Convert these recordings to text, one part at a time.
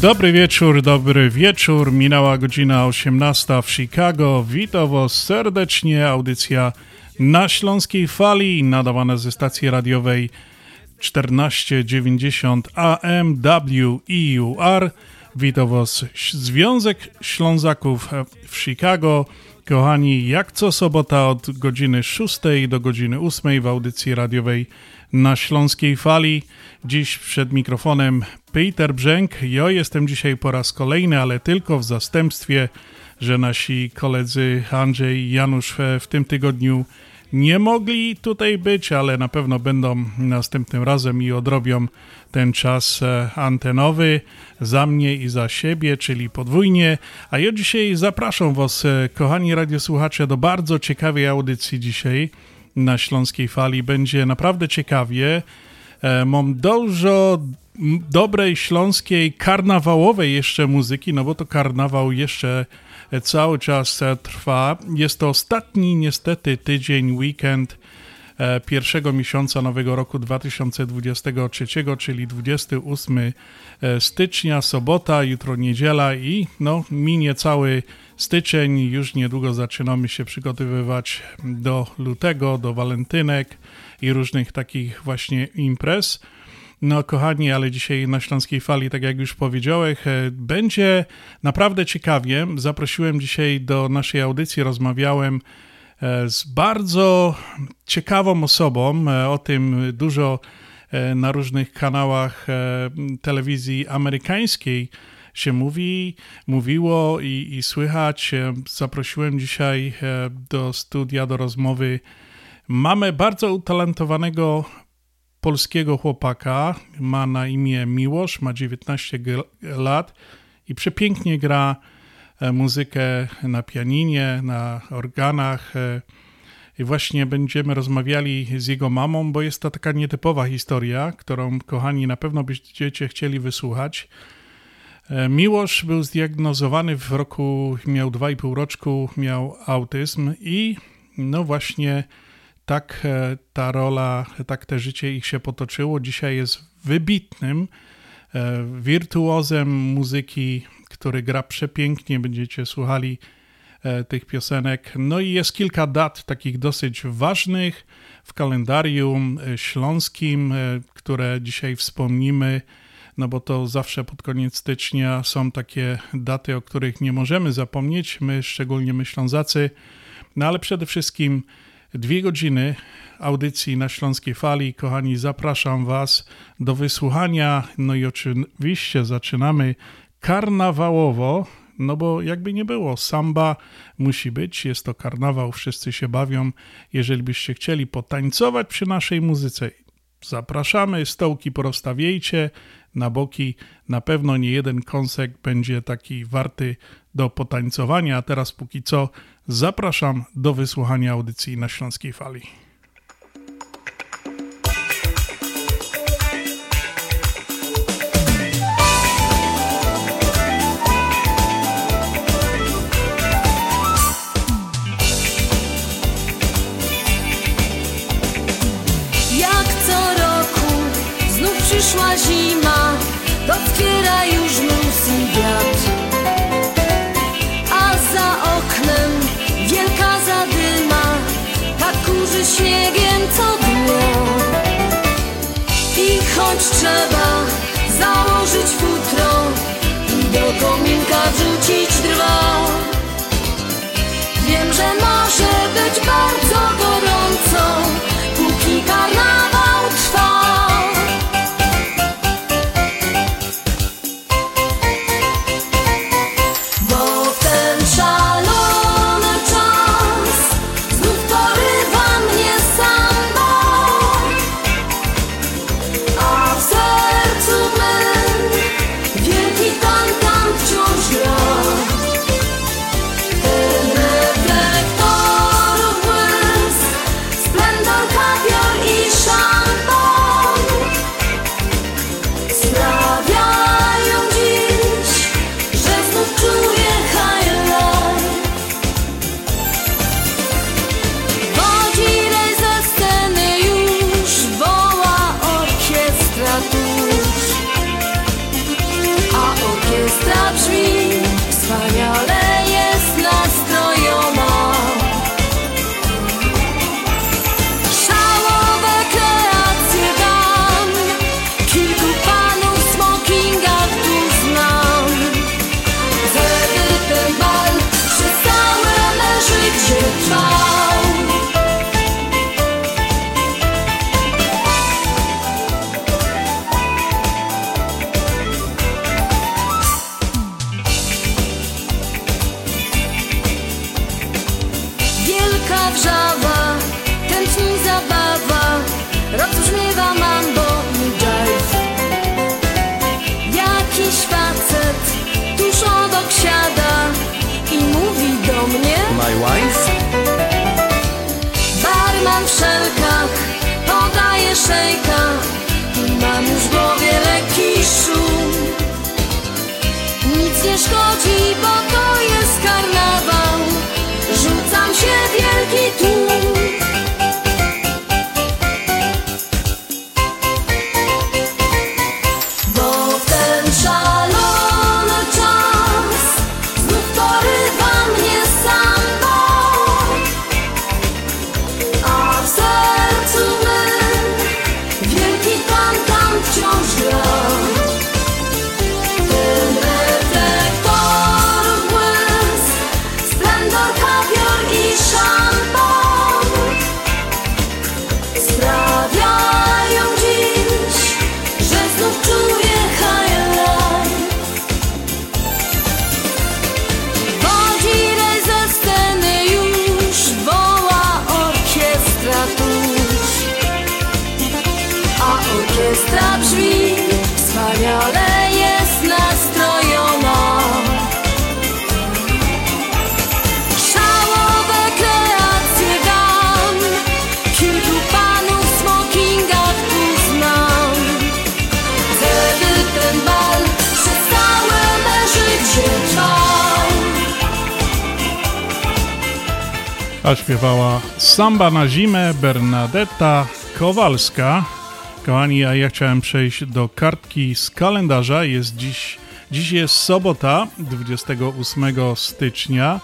Dobry wieczór, dobry wieczór. Minęła godzina 18 w Chicago. Witam Was serdecznie. Audycja na Śląskiej Fali, nadawana ze stacji radiowej 1490 AM WEUR. Witam Was Związek Ślązaków w Chicago. Kochani, jak co sobota od godziny 6 do godziny 8 w audycji radiowej na Śląskiej Fali. Dziś przed mikrofonem Peter Brzęk. Ja jestem dzisiaj po raz kolejny, ale tylko w zastępstwie, że nasi koledzy Andrzej i Janusz w tym tygodniu nie mogli tutaj być, ale na pewno będą następnym razem i odrobią ten czas e, antenowy za mnie i za siebie, czyli podwójnie. A ja dzisiaj zapraszam Was, e, kochani radiosłuchacze, do bardzo ciekawej audycji dzisiaj na Śląskiej Fali. Będzie naprawdę ciekawie. E, mam dużo dobrej śląskiej, karnawałowej jeszcze muzyki, no bo to karnawał jeszcze cały czas trwa. Jest to ostatni niestety tydzień, weekend e, pierwszego miesiąca nowego roku 2023, czyli 28 e, stycznia, sobota, jutro niedziela i no, minie cały styczeń. Już niedługo zaczynamy się przygotowywać do lutego, do walentynek i różnych takich właśnie imprez. No, kochani, ale dzisiaj na Śląskiej Fali, tak jak już powiedziałem, e, będzie naprawdę ciekawie. Zaprosiłem dzisiaj do naszej audycji, rozmawiałem e, z bardzo ciekawą osobą. E, o tym dużo na różnych kanałach telewizji amerykańskiej się mówi, mówiło i, i słychać. Zaprosiłem dzisiaj do studia, do rozmowy. Mamy bardzo utalentowanego polskiego chłopaka. Ma na imię Miłosz, ma 19 lat i przepięknie gra e, muzykę na pianinie, na organach. E, I właśnie będziemy rozmawiali z jego mamą, bo jest to taka nietypowa historia, którą, kochani, na pewno będziecie chcieli wysłuchać. E, Miłosz był zdiagnozowany w roku, miał 2,5 roczku, miał autyzm i no właśnie tak e, ta rola, tak te życie ich się potoczyło. Dzisiaj jest wybitnym e, wirtuozem muzyki, który gra przepięknie. Będziecie słuchali e, tych piosenek. No i jest kilka dat takich dosyć ważnych w kalendarium śląskim, które dzisiaj wspomnimy. No bo to zawsze pod koniec stycznia są takie daty, o których nie możemy zapomnieć, my szczególnie my Ślązacy. No ale przede wszystkim Dwie godziny audycji na Śląskiej Fali. Kochani, zapraszam Was do wysłuchania. No i oczywiście zaczynamy karnawałowo, no bo jakby nie było, samba musi być, jest to karnawał, wszyscy się bawią. Jeżeli byście chcieli potańcować przy naszej muzyce, zapraszamy, stołki porozstawiejcie na boki. Na pewno nie jeden kąsek będzie taki warty do potańcowania, a teraz póki co zapraszam do wysłuchania audycji na Śląskiej Fali. trzeba założyć futro i do kominka wrzucić drwa. Wiem, że może być bardzo szkodzi, bo to jest karnawał. Rzucam się wielki tłum A śpiewała Samba na zimę Bernadetta Kowalska. Kochani, a ja chciałem przejść do kartki z kalendarza. Jest dziś, dziś jest sobota, 28 stycznia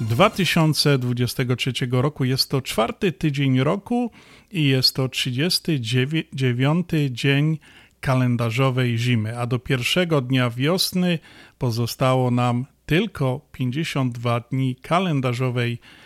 2023 roku. Jest to czwarty tydzień roku i jest to 39 dzień kalendarzowej zimy, a do pierwszego dnia wiosny pozostało nam tylko 52 dni kalendarzowej zimy.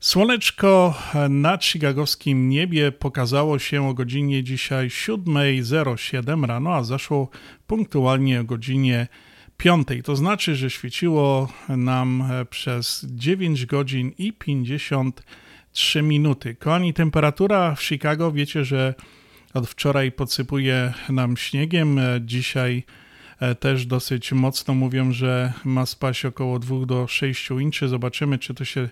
Słoneczko nad chicagowskim niebie pokazało się o godzinie dzisiaj 7.07 rano, a zaszło punktualnie o godzinie 5. To znaczy, że świeciło nam przez 9 godzin i 53 minuty. Kochani, temperatura w Chicago, wiecie, że od wczoraj podsypuje nam śniegiem. Dzisiaj też dosyć mocno mówią, że ma spaść około 2 do 6 inczy. Zobaczymy, czy to się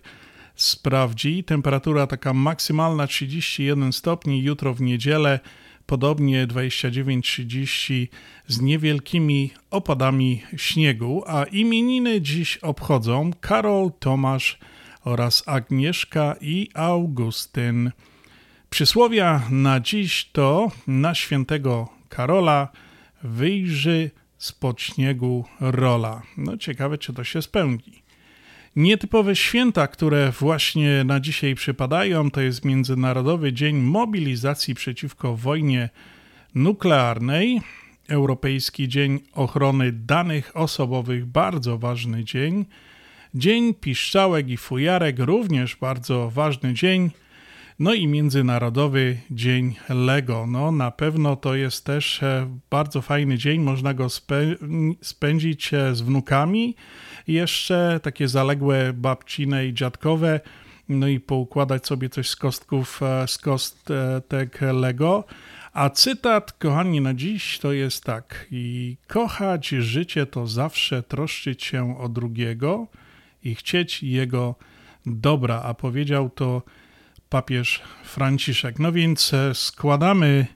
sprawdzi. Temperatura taka maksymalna 31 stopni. Jutro w niedzielę podobnie 29-30 z niewielkimi opadami śniegu. A imieniny dziś obchodzą Karol, Tomasz oraz Agnieszka i Augustyn. Przysłowia na dziś to na świętego Karola wyjrzy spod śniegu rola. No ciekawe, czy to się spełni. Nietypowe święta, które właśnie na dzisiaj przypadają, to jest Międzynarodowy Dzień Mobilizacji przeciwko wojnie nuklearnej, Europejski Dzień Ochrony Danych Osobowych, bardzo ważny dzień, Dzień Piszczałek i Fujarek, również bardzo ważny dzień, no i Międzynarodowy Dzień Lego. No na pewno to jest też e, bardzo fajny dzień, można go spędzić e, z wnukami, jeszcze takie zaległe babcine i dziadkowe, no i poukładać sobie coś z kostków, e, z kostek Lego. A cytat, kochani, na dziś to jest tak. I kochać życie to zawsze troszczyć się o drugiego i chcieć jego dobra. A powiedział to papież Franciszek. No więc składamy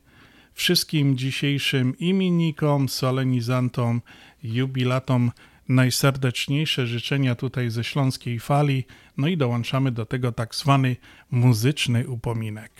wszystkim dzisiejszym imiennikom, solenizantom, jubilatom najserdeczniejsze życzenia tutaj ze Śląskiej Fali, no i dołączamy do tego tak zwany muzyczny upominek.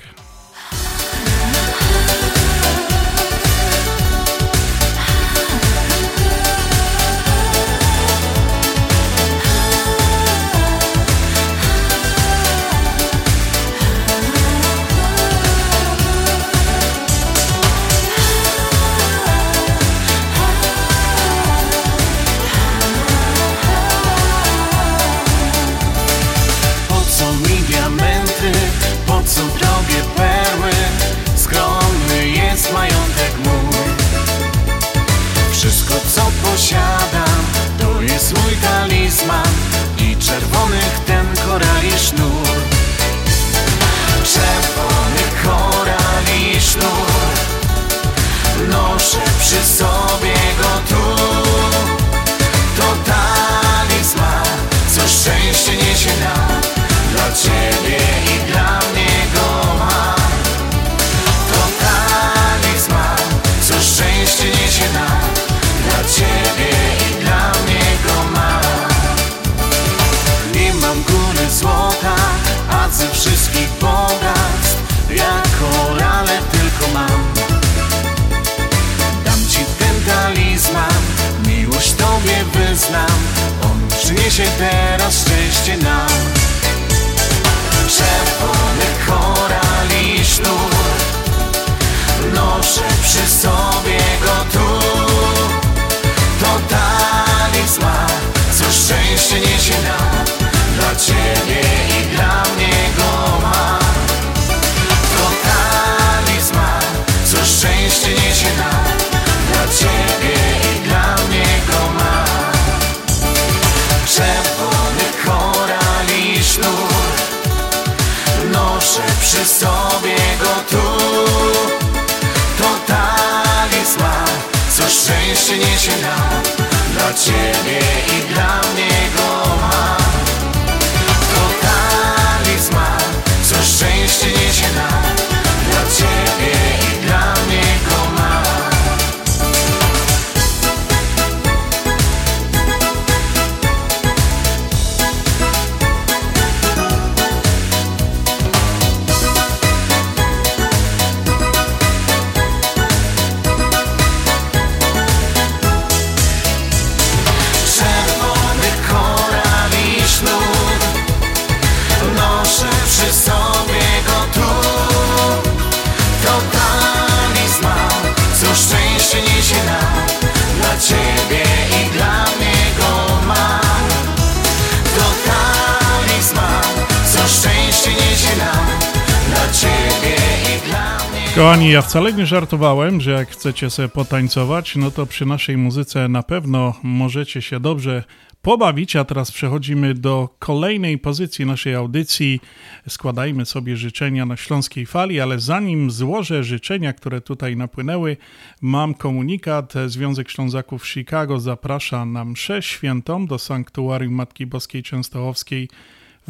Kochani, ja wcale nie żartowałem, że jak chcecie sobie potańcować, no to przy naszej muzyce na pewno możecie się dobrze pobawić, a teraz przechodzimy do kolejnej pozycji naszej audycji. Składajmy sobie życzenia na Śląskiej Fali, ale zanim złożę życzenia, które tutaj napłynęły, mam komunikat. Związek Ślązaków Chicago zaprasza na mszę świętą do Sanktuarium Matki Boskiej Częstochowskiej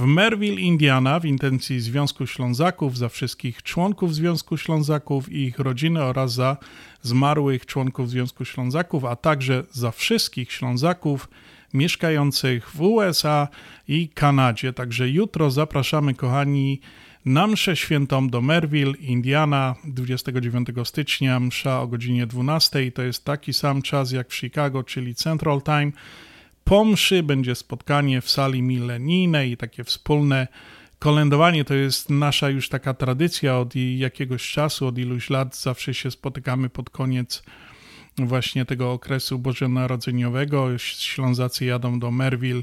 w Merville, Indiana, w intencji Związku Ślązaków, za wszystkich członków Związku Ślązaków i ich rodziny oraz za zmarłych członków Związku Ślązaków, a także za wszystkich Ślązaków mieszkających w USA i Kanadzie. Także jutro zapraszamy, kochani, na mszę świętą do Merville, Indiana, 29 stycznia, msza o godzinie 12. To jest taki sam czas jak w Chicago, czyli Central Time. Po mszy będzie spotkanie w sali milenijnej, takie wspólne kolędowanie. To jest nasza już taka tradycja od jakiegoś czasu, od iluś lat. Zawsze się spotykamy pod koniec właśnie tego okresu bożonarodzeniowego. Ślązacy jadą do Merville,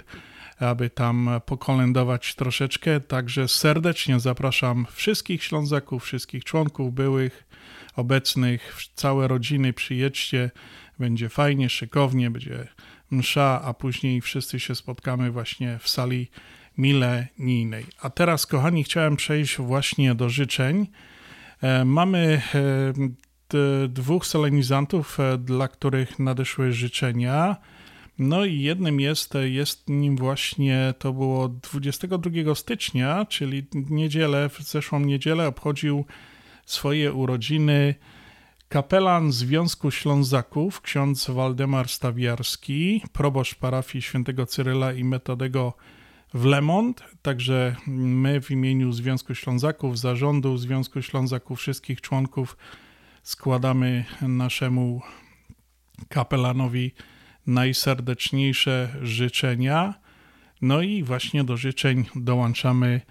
aby tam pokolędować troszeczkę. Także serdecznie zapraszam wszystkich Ślązaków, wszystkich członków byłych, obecnych, całe rodziny przyjedźcie. Będzie fajnie, szykownie, będzie msza, a później wszyscy się spotkamy właśnie w sali milenijnej. A teraz, kochani, chciałem przejść właśnie do życzeń. E, Mamy e, dwóch solenizantów, e, dla których nadeszły życzenia. No i jednym jest, jest nim właśnie, to było 22 stycznia, czyli niedzielę, w zeszłą niedzielę obchodził swoje urodziny kapelan Związku Ślązaków, ksiądz Waldemar Stawiarski, proboszcz parafii świętego Cyryla i Metodego w Lemont. Także my w imieniu Związku Ślązaków, zarządu Związku Ślązaków, wszystkich członków składamy naszemu kapelanowi najserdeczniejsze życzenia. No i właśnie do życzeń dołączamy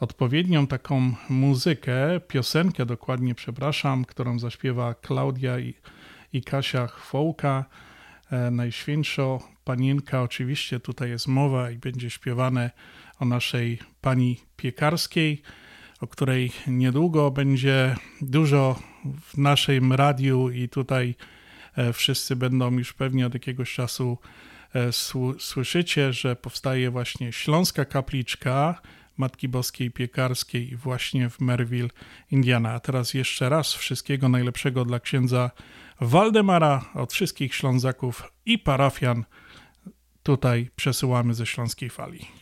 odpowiednią taką muzykę, piosenkę dokładnie, przepraszam, którą zaśpiewa Klaudia i, i Kasia Chwołka. E, Najświętszo Panienka, oczywiście tutaj jest mowa i będzie śpiewane o naszej Pani Piekarskiej, o której niedługo będzie dużo w naszym radiu i tutaj e, wszyscy będą już pewnie od jakiegoś czasu e, sł- słyszycie, że powstaje właśnie Śląska Kapliczka Matki Boskiej Piekarskiej właśnie w Merville, Indiana. A teraz jeszcze raz wszystkiego najlepszego dla księdza Waldemara od wszystkich Ślązaków i parafian tutaj przesyłamy ze Śląskiej Fali.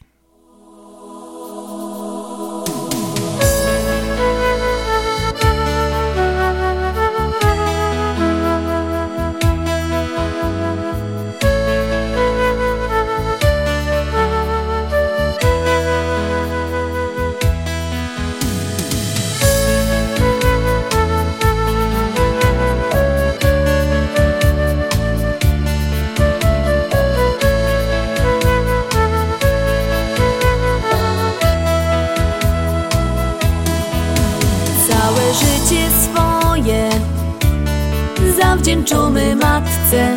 Zawdzięczamy matce.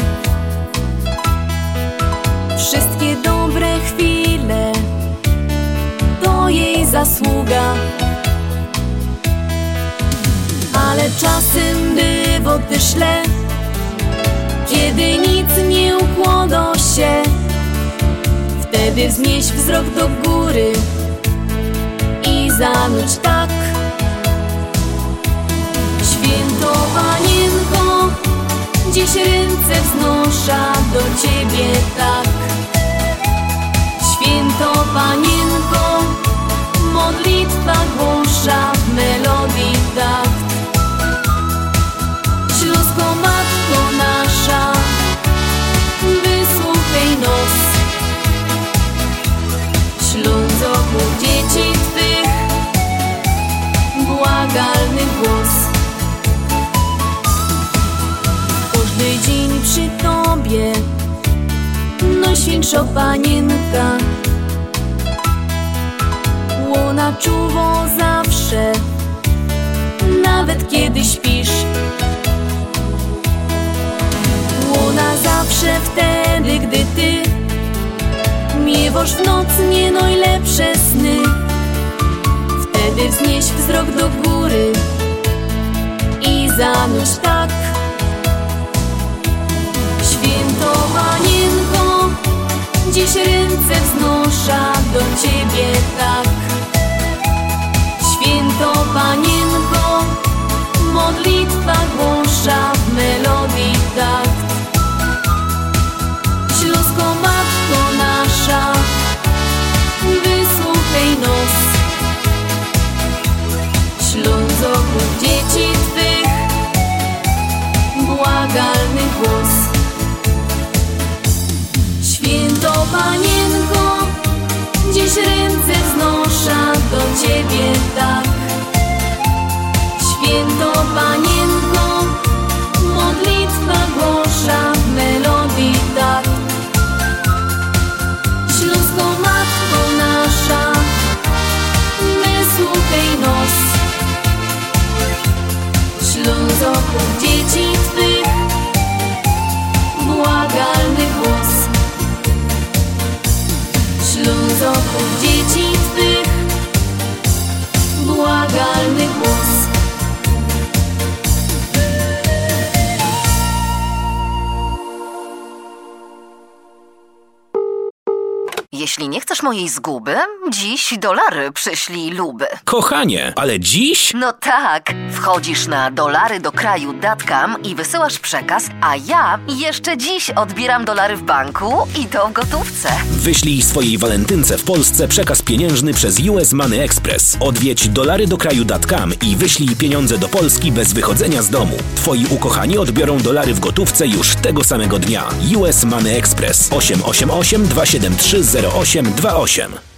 Wszystkie dobre chwile To jej zasługa. Ale czasem bywa też źle Kiedy nic nie układa się Wtedy wznieś wzrok do góry I zanudź tak. Święto Panienko Dziś ręce wznosza do Ciebie tak. Święto Panienko Modlitwa głosza w melodii tak Najświętsza Panienka Łona czuwa zawsze Nawet kiedy śpisz. Łona zawsze wtedy, gdy Ty Miewasz w noc nie najlepsze sny. Wtedy wznieś wzrok do góry I zanudź tak Dziś ręce wznosza do Ciebie tak. Święto Panienko Modlitwa głosza w melodii tak Śląsko Matko nasza Wysłuchaj nos. Ślązoków dzieci Panienko Dziś ręce wznosza do Ciebie tak. Święto Panienko Jeśli nie chcesz mojej zguby, dziś dolary przyślij luby. Kochanie, ale dziś? No tak, wchodzisz na dolarydokraju.com i wysyłasz przekaz, a ja jeszcze dziś odbieram dolary w banku i to w gotówce. Wyślij swojej walentynce w Polsce przekaz pieniężny przez US Money Express. Odwiedź dolarydokraju.com i wyślij pieniądze do Polski bez wychodzenia z domu. Twoi ukochani odbiorą dolary w gotówce już tego samego dnia. US Money Express 888 273 0828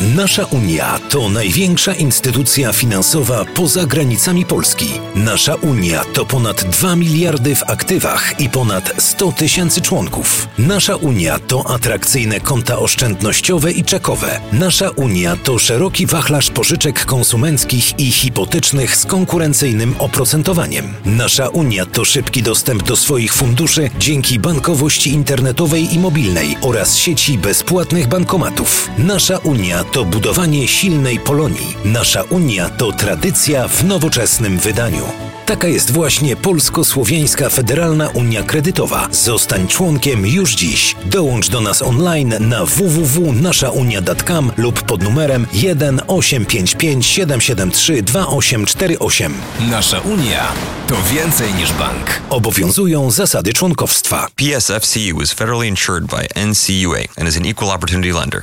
Nasza Unia to największa instytucja finansowa poza granicami Polski. Nasza Unia to ponad 2 miliardy w aktywach i ponad 100 tysięcy członków. Nasza Unia to atrakcyjne konta oszczędnościowe i czekowe. Nasza Unia to szeroki wachlarz pożyczek konsumenckich i hipotecznych z konkurencyjnym oprocentowaniem. Nasza Unia to szybki dostęp do swoich funduszy dzięki bankowości internetowej i mobilnej oraz sieci bezpłatnych bankomatów. Nasza Unia to budowanie silnej Polonii. Nasza Unia to tradycja w nowoczesnym wydaniu. Taka jest właśnie Polsko-Słowiańska Federalna Unia Kredytowa. Zostań członkiem już dziś. Dołącz do nas online na www.naszaunia.com lub pod numerem 1 855 773 2848. Nasza Unia to więcej niż bank. Obowiązują zasady członkowstwa. PSFCU is federally insured by NCUA and is an equal opportunity lender.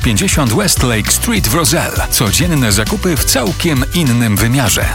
950 Westlake Street w Roselle. Codzienne zakupy w całkiem innym wymiarze.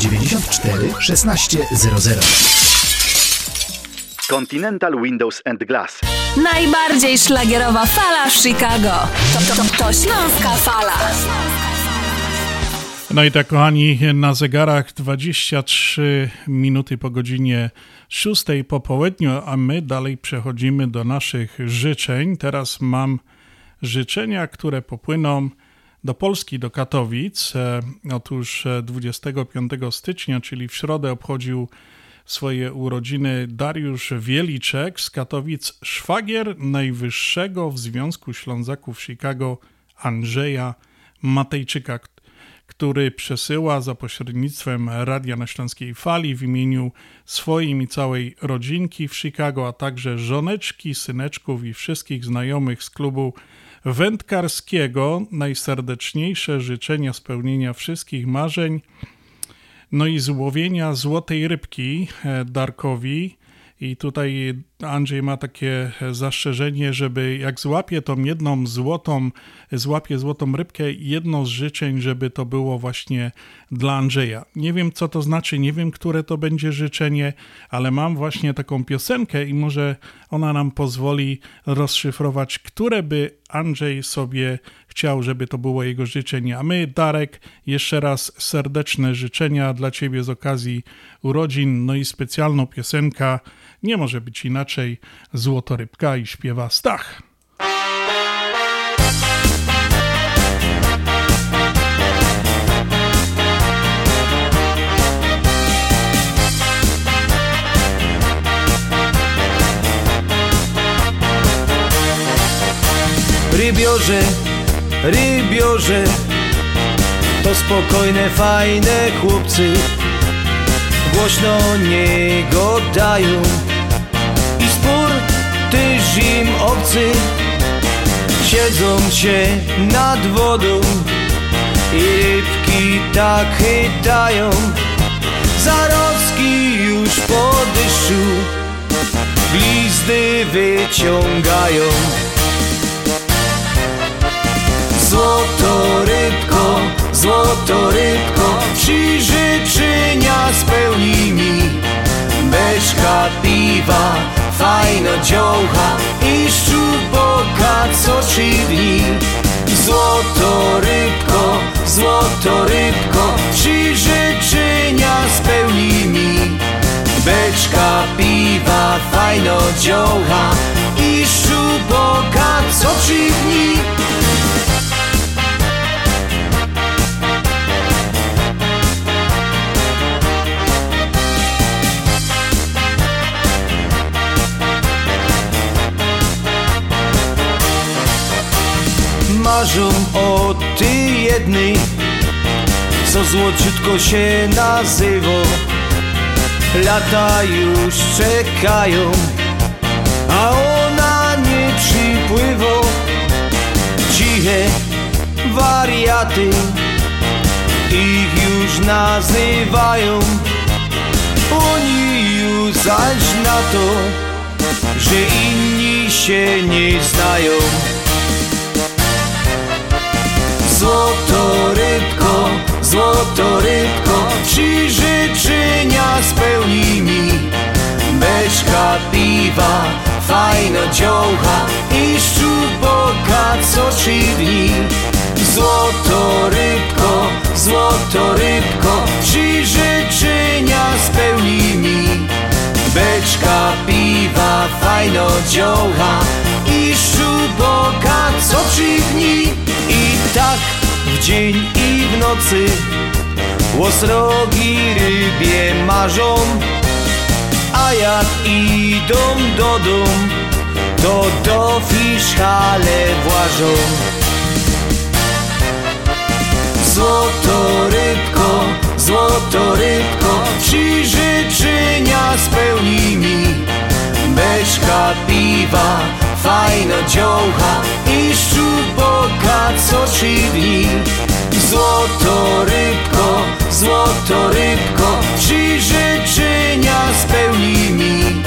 94 1600. Continental Windows and Glass. Najbardziej szlagierowa fala w Chicago. To, to, to, to Śląska Fala. No i tak, kochani, na zegarach 23 minuty po godzinie 6 po południu, a my dalej przechodzimy do naszych życzeń. Teraz mam życzenia, które popłyną do Polski, do Katowic. E, otóż 25 e, stycznia, czyli w środę, obchodził swoje urodziny Dariusz Wieliczek z Katowic, szwagier najwyższego w Związku Ślązaków Chicago Andrzeja Matejczyka, który przesyła za pośrednictwem Radia na Śląskiej Fali w imieniu swoim i całej rodzinki w Chicago, a także żoneczki, syneczków i wszystkich znajomych z klubu wędkarskiego najserdeczniejsze życzenia spełnienia wszystkich marzeń, no i złowienia złotej rybki e, Darkowi. I tutaj Andrzej ma takie zastrzeżenie, żeby jak złapie tą jedną złotą, złapie złotą rybkę, jedno z życzeń, żeby to było właśnie dla Andrzeja. Nie wiem, co to znaczy, nie wiem, które to będzie życzenie, ale mam właśnie taką piosenkę i może ona nam pozwoli rozszyfrować, które by Andrzej sobie chciał, żeby to było jego życzenie. A my, Darek, jeszcze raz serdeczne życzenia dla Ciebie z okazji urodzin, no i specjalną piosenka. Nie może być inaczej. Złotorybka i śpiewa Stach. Rybiorze, rybiorze To spokojne, fajne chłopcy Głośno nie gadają I spór tyż im obcy Siedzą się nad wodą I rybki tak chytają. Zarostki już po deszczu Glizdy wyciągają Złoto rybko, złoto rybko Trzy życzenia spełni mi. Beczka piwa, fajno dziołcha I szczuboka co trzy dni. Złoto rybko, złoto rybko Trzy życzenia spełni mi. Beczka piwa, fajno dziołcha I szczuboka co trzy dni marzą o ty jednej Co złociutko się nazywa. Lata już czekają A ona nie przypływa. Ciche wariaty Ich już nazywają. Oni już zaś na to Że inni się nie znają Złoto rybko, złoto rybko Trzy życzenia spełni mi Beczka piwa, fajno dziołcha I szczuboka co trzy dni. Złoto rybko, złoto rybko Trzy życzenia spełni mi Beczka piwa, fajno dziołcha I szczuboka co trzy dni tak w dzień i w nocy. Łosrogi rybie marzą A jak idą do dom To do fiszkale włażą. Złoto rybko, złoto rybko Trzy życzenia spełni mi Beczka piwa, fajna dziołcha I szczuboka co trzy dni Złoto rybko, złoto rybko Trzy życzenia spełni mi.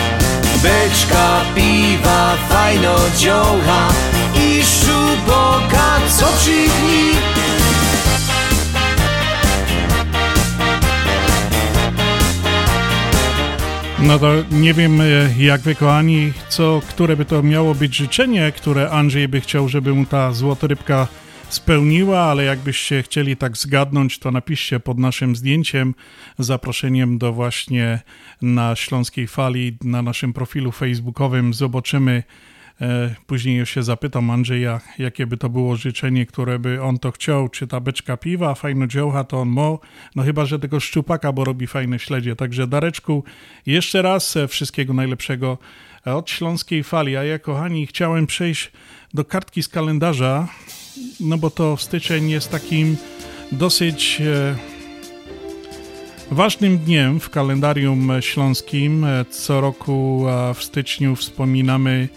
Beczka piwa, fajno dziołcha I szczuboka co trzy dni No to nie wiem, e, jak wy kochani, co, które by to miało być życzenie, które Andrzej by chciał, żeby mu ta złotorybka spełniła, ale jakbyście chcieli tak zgadnąć, to napiszcie pod naszym zdjęciem, zaproszeniem do właśnie na Śląskiej Fali, na naszym profilu facebookowym. Zobaczymy, później już się zapytam Andrzeja, jakie by to było życzenie, które by on to chciał, czy ta beczka piwa, fajno dziołcha, to on mo, no chyba, że tego szczupaka, bo robi fajne śledzie. Także Dareczku, jeszcze raz e, wszystkiego najlepszego e, od Śląskiej Fali. A ja, kochani, chciałem przejść do kartki z kalendarza, no bo to styczeń jest takim dosyć ważnym dniem w kalendarium śląskim. Co roku w styczniu wspominamy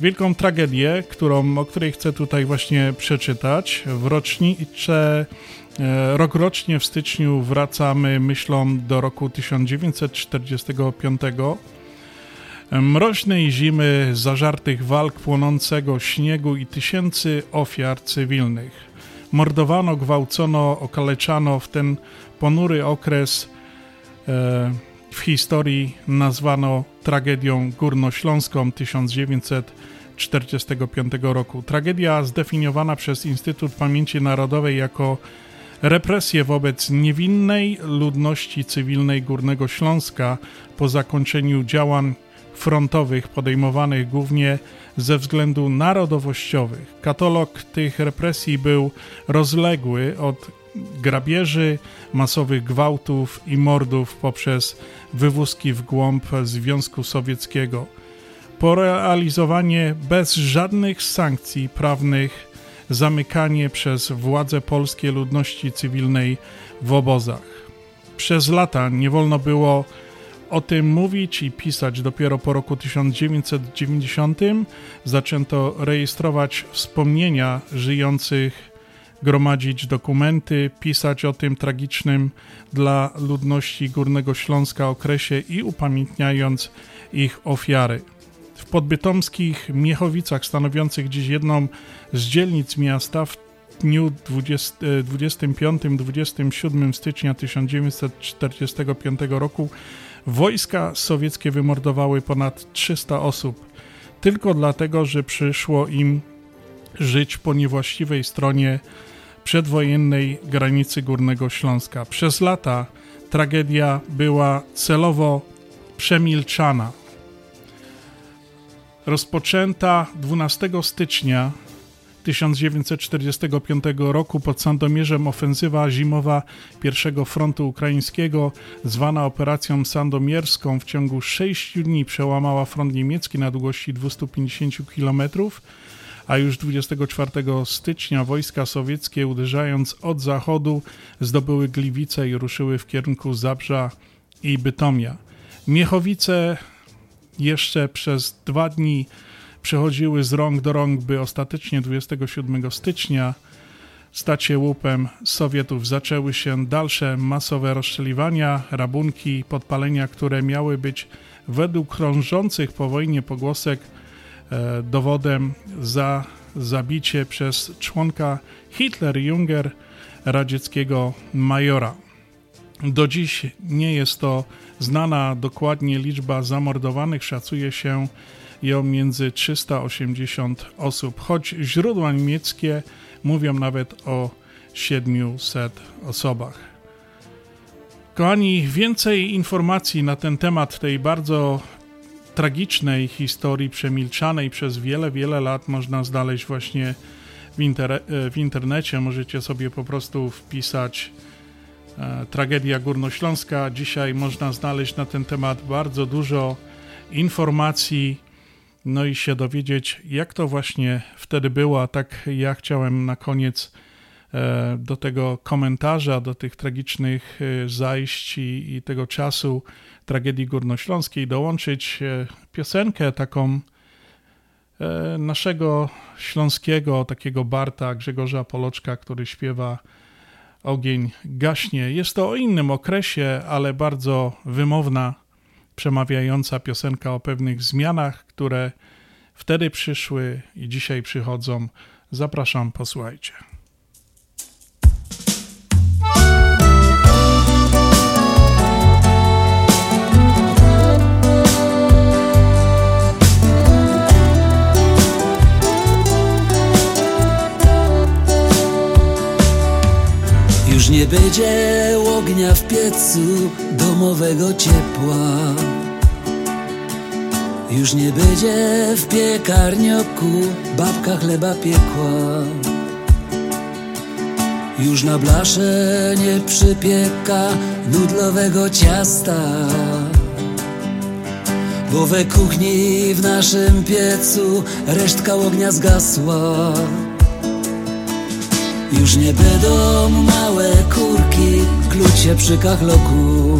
wielką tragedię, którą, o której chcę tutaj właśnie przeczytać. W rocznicze, e, rok rocznie w styczniu wracamy myślą do roku 1945. Mroźnej zimy, zażartych walk, płonącego śniegu i tysięcy ofiar cywilnych. Mordowano, gwałcono, okaleczano w ten ponury okres e, w historii nazwano tragedią górnośląską 1945 roku. Tragedia zdefiniowana przez Instytut Pamięci Narodowej jako represje wobec niewinnej ludności cywilnej Górnego Śląska po zakończeniu działań frontowych podejmowanych głównie ze względu narodowościowych. Katalog tych represji był rozległy od grabieży, masowych gwałtów i mordów poprzez wywózki w głąb Związku Sowieckiego. Po realizowanie bez żadnych sankcji prawnych zamykanie przez władze polskie ludności cywilnej w obozach. Przez lata nie wolno było o tym mówić i pisać. Dopiero po roku 1990 zaczęto rejestrować wspomnienia żyjących gromadzić dokumenty, pisać o tym tragicznym dla ludności Górnego Śląska okresie i upamiętniając ich ofiary. W podbytomskich Miechowicach, stanowiących dziś jedną z dzielnic miasta, w dniu 25-27 stycznia 1945 roku wojska sowieckie wymordowały ponad 300 osób, tylko dlatego, że przyszło im żyć po niewłaściwej stronie przedwojennej granicy Górnego Śląska. Przez lata tragedia była celowo przemilczana. Rozpoczęta 12 stycznia 1945 roku pod Sandomierzem ofensywa zimowa I Frontu Ukraińskiego, zwana operacją sandomierską, w ciągu 6 dni przełamała front niemiecki na długości 250 kilometrów a już 24 stycznia wojska sowieckie uderzając od zachodu zdobyły Gliwice i ruszyły w kierunku Zabrza i Bytomia. Miechowice jeszcze przez dwa dni przechodziły z rąk do rąk, by ostatecznie 27 stycznia stać się łupem Sowietów. Zaczęły się dalsze masowe rozstrzeliwania, rabunki, podpalenia, które miały być według krążących po wojnie pogłosek dowodem za zabicie przez członka Hitler-Junger radzieckiego majora. Do dziś nie jest to znana dokładnie liczba zamordowanych, szacuje się ją między 380 osób, choć źródła niemieckie mówią nawet o 700 osobach. Kochani, więcej informacji na ten temat tej bardzo tragicznej historii przemilczanej przez wiele, wiele lat można znaleźć właśnie w, inter w internecie. Możecie sobie po prostu wpisać e, tragedia górnośląska. Dzisiaj można znaleźć na ten temat bardzo dużo informacji, no i się dowiedzieć, jak to właśnie wtedy było. A tak ja chciałem na koniec e, do tego komentarza, do tych tragicznych e, zajść i tego czasu tragedii górnośląskiej dołączyć e, piosenkę taką naszego śląskiego, takiego Barta Grzegorza Poloczka, który śpiewa Ogień gaśnie. Jest to o innym okresie, ale bardzo wymowna, przemawiająca piosenka o pewnych zmianach, które wtedy przyszły i dzisiaj przychodzą. Zapraszam, posłuchajcie. Już nie będzie ognia w piecu domowego ciepła. Już nie będzie w piekarnioku babka chleba piekła. Już na blasze nie przypieka nudlowego ciasta. Bo we kuchni w naszym piecu resztka ognia zgasła już nie będą małe kurki klucie przy kachloku.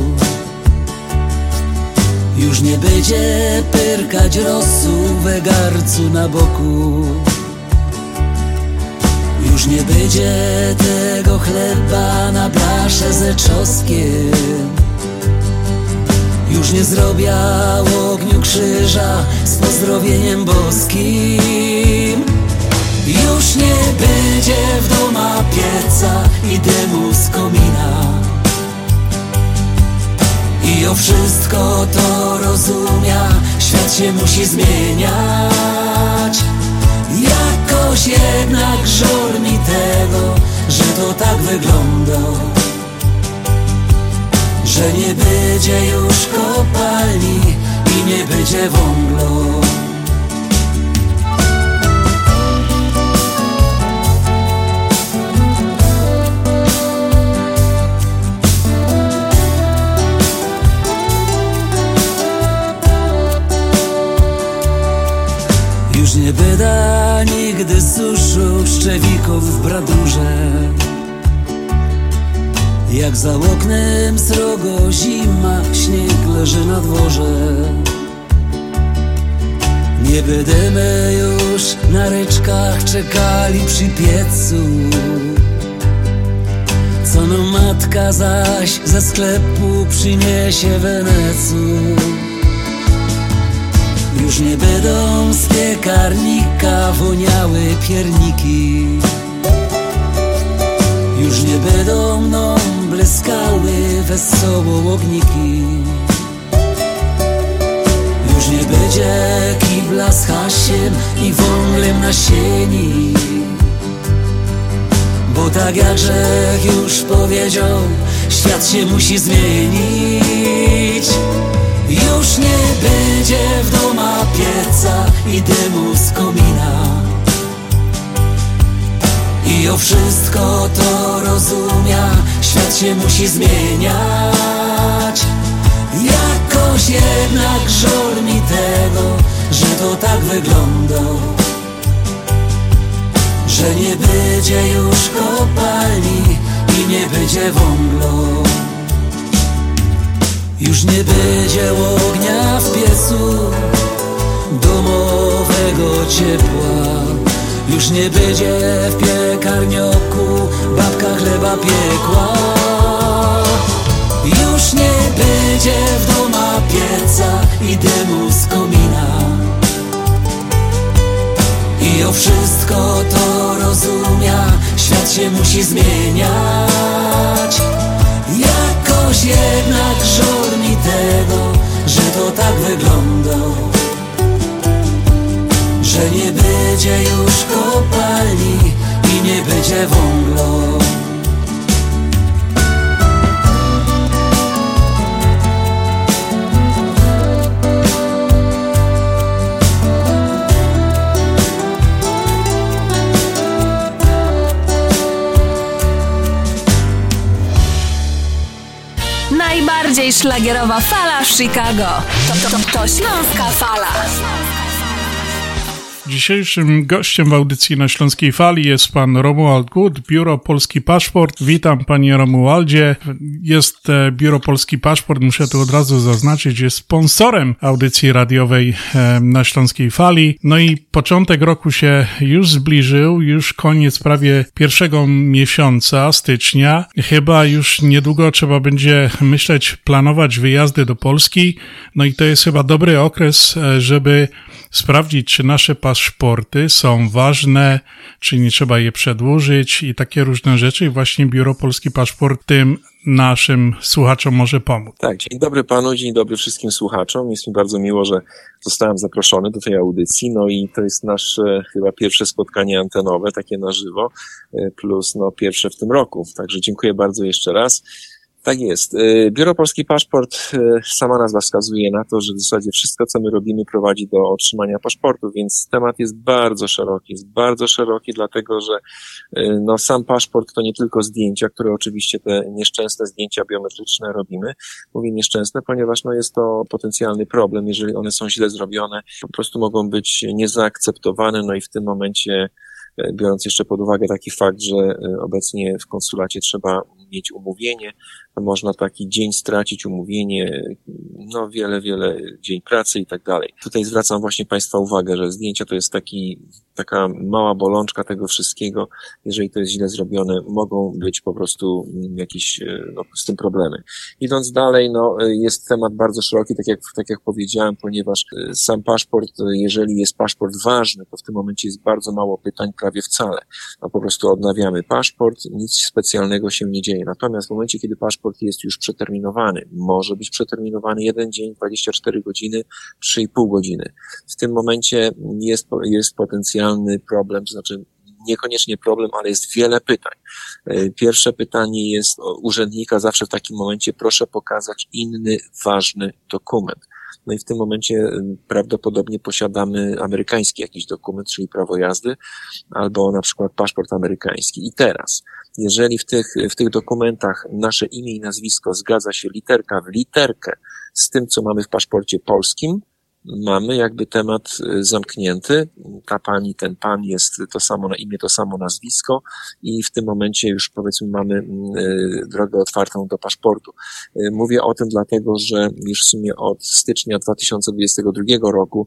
Już nie będzie pyrkać rosu we garcu na boku. Już nie będzie tego chleba na blasze ze czoskiem Już nie zrobię ogniu krzyża z pozdrowieniem boskim już nie będzie w doma pieca i dymu z komina. I o wszystko to rozumia, świat się musi zmieniać. Jakoś jednak żal mi tego, że to tak wygląda. Że nie będzie już kopalni i nie będzie wąglo nie byda nigdy suszu szczewików w bradurze. Jak za oknem srogo zima, śnieg leży na dworze. Nie będziemy już na ryczkach czekali przy piecu. Co no matka zaś ze sklepu przyniesie wenecu już nie będą z piekarnika woniały pierniki. Już nie będą mną bleskały wesoło ogniki. Już nie będzie kibla z hasiem i wąglem na sieni. Bo tak jak Grzech już powiedział, świat się musi zmienić już nie będzie w doma pieca i dymu z komina. I o wszystko to rozumia, świat się musi zmieniać. Jakoś jednak żal mi tego, że to tak wygląda. Że nie będzie już kopalni i nie będzie wąglo już nie będzie ognia w piecu Domowego ciepła. Już nie będzie w piekarnioku Babka chleba piekła. Już nie będzie w doma pieca I dymu z komina. I o wszystko to rozumia Świat się musi zmieniać Jakoś jednak żal mi tego, że to tak wygląda. Że nie będzie już kopalni i nie będzie wąglo szlagierowa fala w Chicago. To, to, to, to Śląska Fala. Dzisiejszym gościem w audycji na Śląskiej Fali jest pan Romuald Good, Biuro Polski Paszport. Witam panie Romualdzie. Jest e, Biuro Polski Paszport, muszę tu od razu zaznaczyć, jest sponsorem audycji radiowej e, na Śląskiej Fali. No i początek roku się już zbliżył, już koniec prawie pierwszego miesiąca, stycznia. Chyba już niedługo trzeba będzie myśleć, planować wyjazdy do Polski. No i to jest chyba dobry okres, e, żeby sprawdzić, czy nasze paszporty są ważne, czy nie trzeba je przedłużyć i takie różne rzeczy. I właśnie Biuro Polski Paszport tym naszym słuchaczom może pomóc. Tak, dzień dobry panu, dzień dobry wszystkim słuchaczom. Jest mi bardzo miło, że zostałem zaproszony do tej audycji. No i to jest nasze chyba pierwsze spotkanie antenowe, takie na żywo, e, plus no pierwsze w tym roku. Także dziękuję bardzo jeszcze raz. Tak jest. Y, Biuro Polski Paszport, y, sama nazwa wskazuje na to, że w zasadzie wszystko, co my robimy, prowadzi do otrzymania paszportu, więc temat jest bardzo szeroki. Jest bardzo szeroki, dlatego że y, no, sam paszport to nie tylko zdjęcia, które oczywiście te nieszczęsne zdjęcia biometryczne robimy. Mówię nieszczęsne, ponieważ no, jest to potencjalny problem. Jeżeli one są źle zrobione, po prostu mogą być niezaakceptowane, no i w tym momencie biorąc jeszcze pod uwagę taki fakt, że obecnie w konsulacie trzeba mieć umówienie, można taki dzień stracić, umówienie, no wiele, wiele dzień pracy i tak dalej. Tutaj zwracam właśnie Państwa uwagę, że zdjęcia to jest taki, taka mała bolączka tego wszystkiego. Jeżeli to jest źle zrobione, mogą być po prostu jakieś no, z tym problemy. Idąc dalej, no jest temat bardzo szeroki, tak jak, tak jak powiedziałem, ponieważ e, sam paszport, jeżeli jest paszport ważny, to w tym momencie jest bardzo mało pytań, prawie wcale. No po prostu odnawiamy paszport, nic specjalnego się nie dzieje. Natomiast w momencie, kiedy paszport paszport jest już przeterminowany. Może być przeterminowany jeden dzień, 24 godziny, 3,5 godziny. W tym momencie jest, jest potencjalny problem, to znaczy niekoniecznie problem, ale jest wiele pytań. E, pierwsze pytanie jest urzędnika zawsze w takim momencie proszę pokazać inny ważny dokument. No i w tym momencie y, prawdopodobnie posiadamy amerykański jakiś dokument, czyli prawo jazdy, albo na przykład paszport amerykański. I teraz, jeżeli w tych, w tych dokumentach nasze imię i nazwisko zgadza się literka w literkę z tym, co mamy w paszporcie polskim, mamy jakby temat y, zamknięty. Ta pani, ten pan jest to samo na imię, to samo nazwisko i w tym momencie już powiedzmy mamy y, drogę otwartą do paszportu. Y, mówię o tym dlatego, że już w sumie od stycznia 2022 roku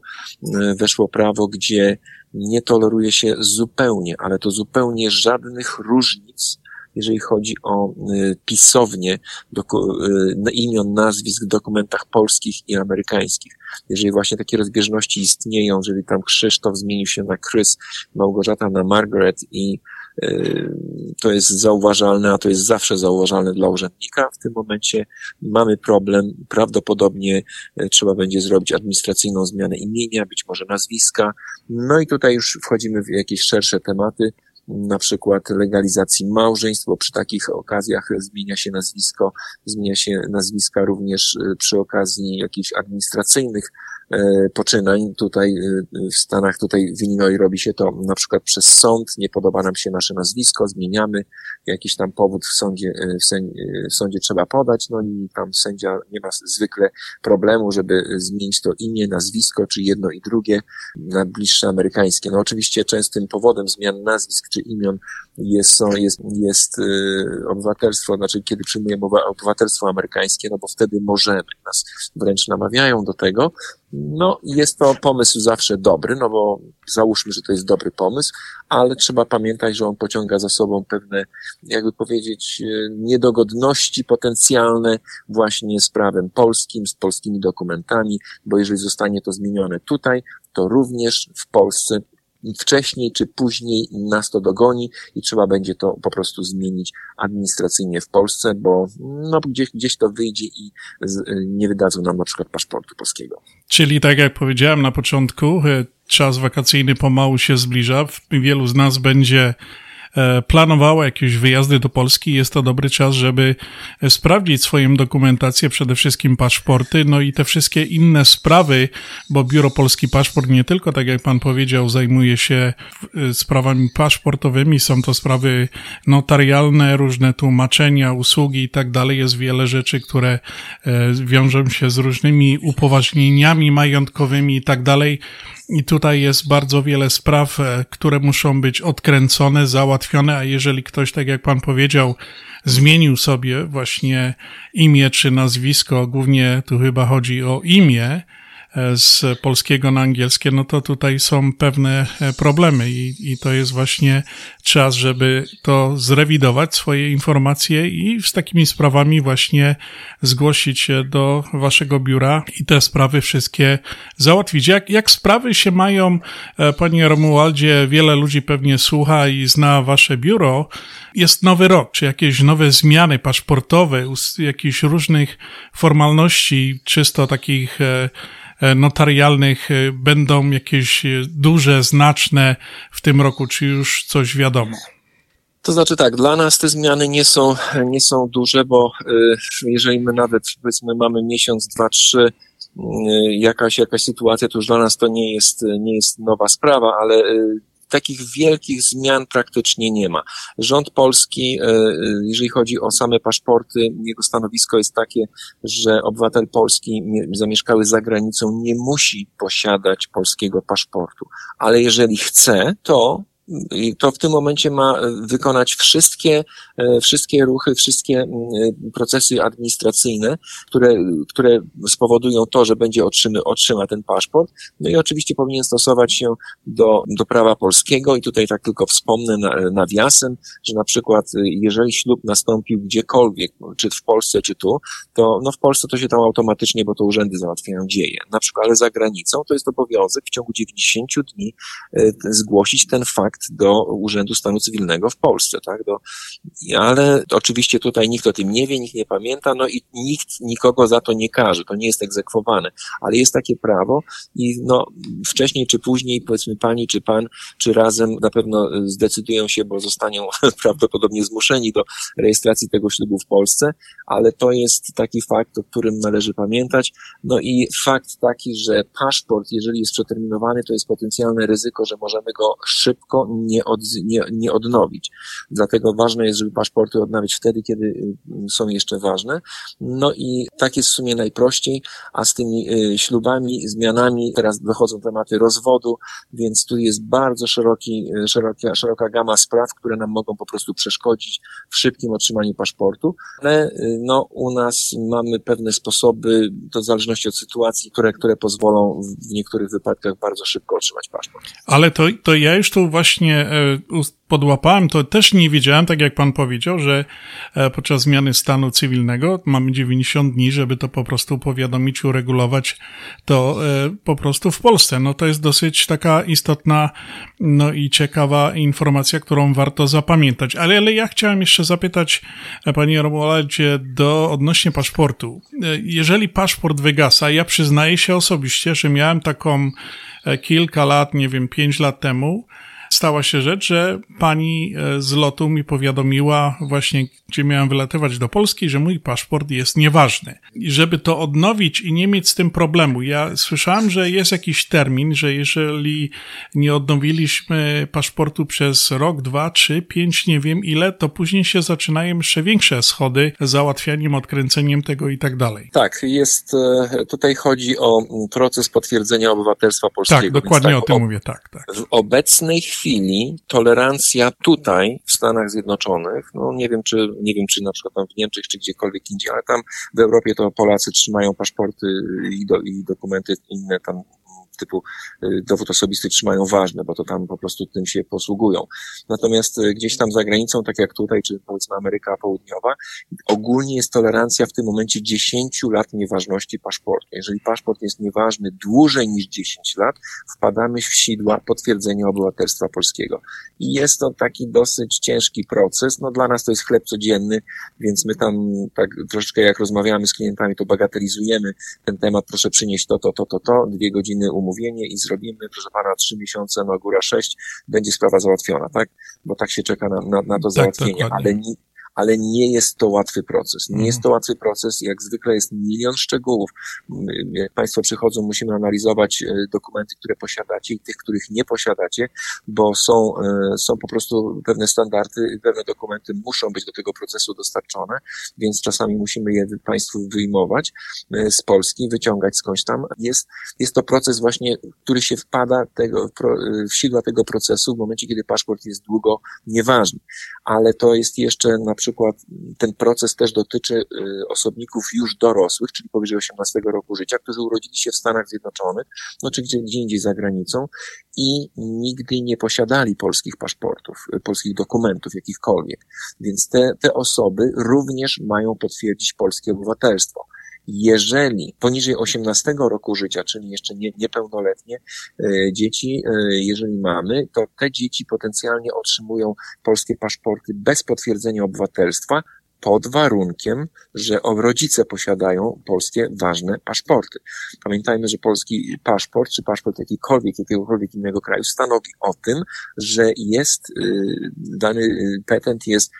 weszło prawo, gdzie nie toleruje się zupełnie, ale to zupełnie żadnych różnic jeżeli chodzi o y, pisownie y, imion, nazwisk w dokumentach polskich i amerykańskich. Jeżeli właśnie takie rozbieżności istnieją, jeżeli tam Krzysztof zmienił się na Chris, Małgorzata na Margaret i y, to jest zauważalne, a to jest zawsze zauważalne dla urzędnika. W tym momencie mamy problem. Prawdopodobnie trzeba będzie zrobić administracyjną zmianę imienia, być może nazwiska. No i tutaj już wchodzimy w jakieś szersze tematy na przykład legalizacji małżeństw, bo przy takich okazjach zmienia się nazwisko, zmienia się nazwiska również y, przy okazji jakichś administracyjnych poczynań. Tutaj e, w Stanach, tutaj w Illinois robi się to na przykład przez sąd, nie podoba nam się nasze nazwisko, zmieniamy, jakiś tam powód w sądzie, e, w, w sądzie trzeba podać, no i tam sędzia nie ma zwykle problemu, żeby zmienić to imię, nazwisko, czy jedno i drugie na bliższe amerykańskie. No oczywiście częstym powodem zmian nazwisk czy imion jest, jest, jest obywatelstwo, znaczy kiedy przyjmujemy obywatelstwo amerykańskie, no bo wtedy możemy, nas wręcz namawiają do tego, no, jest to pomysł zawsze dobry, no bo załóżmy, że to jest dobry pomysł, ale trzeba pamiętać, że on pociąga za sobą pewne, jakby powiedzieć, e, niedogodności potencjalne właśnie z prawem polskim, z polskimi dokumentami, bo jeżeli zostanie to zmienione tutaj, to również w Polsce wcześniej czy później nas to dogoni i trzeba będzie to po prostu zmienić administracyjnie w Polsce, bo no, gdzieś, gdzieś to wyjdzie i z, nie wydadzą nam na przykład paszportu polskiego. Czyli tak jak powiedziałem na początku, e, czas wakacyjny pomału się zbliża. Wielu z nas będzie E, planowała jakieś wyjazdy do Polski, jest to dobry czas, żeby sprawdzić swoją dokumentację, przede wszystkim paszporty, no i te wszystkie inne sprawy, bo Biuro Polski Paszport nie tylko, tak jak pan powiedział, zajmuje się e, sprawami paszportowymi, są to sprawy notarialne, różne tłumaczenia, usługi i tak dalej. Jest wiele rzeczy, które e, wiążą się z różnymi upoważnieniami majątkowymi i tak dalej. I tutaj jest bardzo wiele spraw, e, które muszą być odkręcone, załatwione, a jeżeli ktoś, tak jak pan powiedział, zmienił sobie właśnie imię czy nazwisko, głównie tu chyba chodzi o imię, z polskiego na angielskie, no to tutaj są pewne e, problemy i, i to jest właśnie czas, żeby to zrewidować, swoje informacje i z takimi sprawami właśnie zgłosić się do waszego biura i te sprawy wszystkie załatwić. Jak, jak sprawy się mają, e, panie Romualdzie, wiele ludzi pewnie słucha i zna wasze biuro, jest nowy rok, czy jakieś nowe zmiany paszportowe, jakichś różnych formalności, czysto takich e, E, notarialnych e, będą jakieś e, duże, znaczne w tym roku, czy już coś wiadomo? To znaczy tak, dla nas te zmiany nie są, nie są duże, bo jeżeli my nawet powiedzmy mamy miesiąc, dwa, trzy, jakaś, jakaś sytuacja, to już dla nas to nie jest, nie jest nowa sprawa, ale takich wielkich zmian praktycznie nie ma. Rząd polski, e, e, jeżeli chodzi o same paszporty, jego stanowisko jest takie, że obywatel polski zamieszkały za granicą nie musi posiadać polskiego paszportu, ale jeżeli chce, to to w tym momencie ma wykonać wszystkie, e, wszystkie ruchy, wszystkie mm, procesy administracyjne, które, które spowodują to, że będzie otrzymy, otrzyma ten paszport. No i oczywiście powinien stosować się do, do prawa polskiego i tutaj tak tylko wspomnę nawiasem, że na przykład jeżeli ślub nastąpił gdziekolwiek, czy w Polsce, czy tu, to no w Polsce to się tam automatycznie, bo to urzędy załatwiają, dzieje. Na przykład, ale za granicą to jest obowiązek w ciągu 90 dni zgłosić ten fakt do Urzędu Stanu Cywilnego w Polsce, tak? Do, ale oczywiście tutaj nikt o tym nie wie, nikt nie pamięta, no i nikt nikogo za to nie każe, to nie jest egzekwowane, ale jest takie prawo i no wcześniej czy później, powiedzmy pani czy pan, czy razem na pewno zdecydują się, bo zostaną prawdopodobnie zmuszeni do rejestracji tego ślubu w Polsce, ale to jest taki fakt, o którym należy pamiętać. No i fakt taki, że paszport, jeżeli jest przeterminowany, to jest potencjalne ryzyko, że możemy go szybko nie, od, nie, nie odnowić. Dlatego ważne jest, żeby paszporty odnawiać wtedy, kiedy y, są jeszcze ważne. No i tak jest w sumie najprościej, a z tymi y, ślubami, zmianami, teraz dochodzą tematy rozwodu, więc tu jest bardzo szeroki, y, szeroka, szeroka gama spraw, które nam mogą po prostu przeszkodzić w szybkim otrzymaniu paszportu, ale no, u nas mamy pewne sposoby, to w zależności od sytuacji, które, które pozwolą w niektórych wypadkach bardzo szybko otrzymać paszport. Ale to, to ja już tu właśnie właśnie e, podłapałem, to też nie wiedziałem, tak jak pan powiedział, że e, podczas zmiany stanu cywilnego mamy 90 dni, żeby to po prostu powiadomić, uregulować to e, po prostu w Polsce. No to jest dosyć taka istotna, no i ciekawa informacja, którą warto zapamiętać. Ale, ale ja chciałem jeszcze zapytać, panie Romualdzie, do odnośnie paszportu. Jeżeli paszport wygasa, ja przyznaję się osobiście, że miałem taką kilka lat, nie wiem, pięć lat temu, stała się rzecz, że pani e, z lotu mi powiadomiła właśnie, gdzie miałem wylatywać do Polski, że mój paszport jest nieważny. I żeby to odnowić i nie mieć z tym problemu, ja słyszałem, że jest jakiś termin, że jeżeli nie odnowiliśmy paszportu przez rok, dwa, trzy, pięć, nie wiem ile, to później się zaczynają jeszcze większe schody załatwianiem, odkręceniem tego i tak dalej. Tak, jest, e, tutaj chodzi o proces potwierdzenia obywatelstwa polskiego. Tak, dokładnie tak, o tym o, mówię, tak, tak. W obecnej chwili chwili tolerancja tutaj w Stanach Zjednoczonych, no nie wiem czy, nie wiem czy na przykład tam w Niemczech czy gdziekolwiek indziej, ale tam w Europie to Polacy trzymają paszporty i, do, i dokumenty inne tam typu y, dowód osobisty trzymają ważne, bo to tam po prostu tym się posługują. Natomiast y, gdzieś tam za granicą, tak jak tutaj, czy powiedzmy Ameryka Południowa, ogólnie jest tolerancja w tym momencie 10 lat nieważności paszportu. Jeżeli paszport jest nieważny dłużej niż 10 lat, wpadamy w sidła potwierdzenia obywatelstwa polskiego. I jest to taki dosyć ciężki proces. No dla nas to jest chleb codzienny, więc my tam tak troszeczkę jak rozmawiamy z klientami, to bagatelizujemy ten temat, proszę przynieść to, to, to, to, to, dwie godziny umówienia umówienie i zrobimy, proszę pana, trzy miesiące, no góra sześć, będzie sprawa załatwiona, tak? Bo tak się czeka na, na, na to tak, załatwienie, ale, ale nie jest to łatwy proces. Nie jest to Mhm. łatwy proces, jak zwykle jest milion szczegółów. Mm, Jak Państwo przychodzą, musimy analizować e, dokumenty, które posiadacie i tych, których nie posiadacie, bo są, e, są po prostu pewne standardy, pewne dokumenty muszą być do tego procesu dostarczone, więc czasami musimy je Państwu wyjmować e, z Polski, wyciągać skądś tam. Jest, jest to proces właśnie, który się wpada tego, w sidła tego procesu w momencie, kiedy paszport jest długo nieważny. Ale to jest jeszcze na przykład, ten proces też dotyczy e, osobników już dorosłych, czyli powyżej 18 roku życia, którzy urodzili się w Stanach Zjednoczonych, no czy gdzie, gdzie indziej za granicą i nigdy nie posiadali polskich paszportów, e, polskich dokumentów jakichkolwiek. Więc te, te osoby również mają potwierdzić polskie obywatelstwo. Jeżeli poniżej 18 roku życia, czyli jeszcze nie, niepełnoletnie e, dzieci, e, jeżeli mamy, to te dzieci potencjalnie otrzymują polskie paszporty bez potwierdzenia obywatelstwa, pod warunkiem, że rodzice posiadają polskie ważne paszporty. Pamiętajmy, że polski paszport, czy paszport jakikolwiek, jakiegokolwiek innego kraju stanowi o tym, że jest, y, dany y, petent jest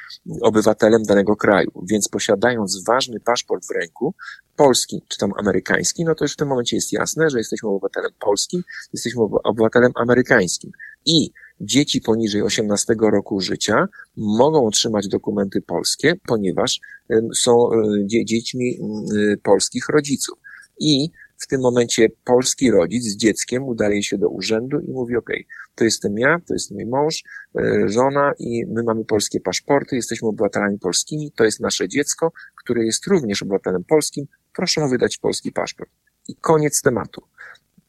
obywatelem danego kraju. Więc posiadając ważny paszport w ręku, polski czy tam amerykański, no to już w tym momencie jest jasne, że jesteśmy obywatelem polskim, jesteśmy oby- obywatelem amerykańskim. I dzieci poniżej 18 roku życia mogą otrzymać dokumenty polskie, ponieważ są e, dzie- dziećmi mm, polskich rodziców. I w tym momencie polski rodzic z dzieckiem udaje się do urzędu i mówi, ok, to jestem ja, to jest mój mąż, e, żona i my mamy polskie paszporty, jesteśmy obywatelami polskimi, to jest nasze dziecko, które jest również obywatelem polskim, proszę wydać polski paszport. I koniec tematu.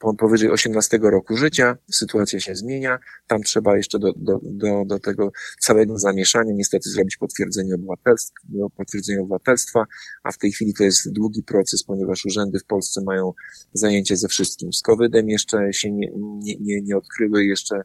Po- Powyżej 18 roku życia sytuacja się zmienia, tam trzeba jeszcze do, do, do, do tego całego zamieszania niestety zrobić potwierdzenie obywatelstwa, no, potwierdzenie obywatelstwa, a w tej chwili to jest długi proces, ponieważ urzędy w Polsce mają zajęcie ze wszystkim. Z COVID-em jeszcze się nie, nie, nie, nie odkryły, jeszcze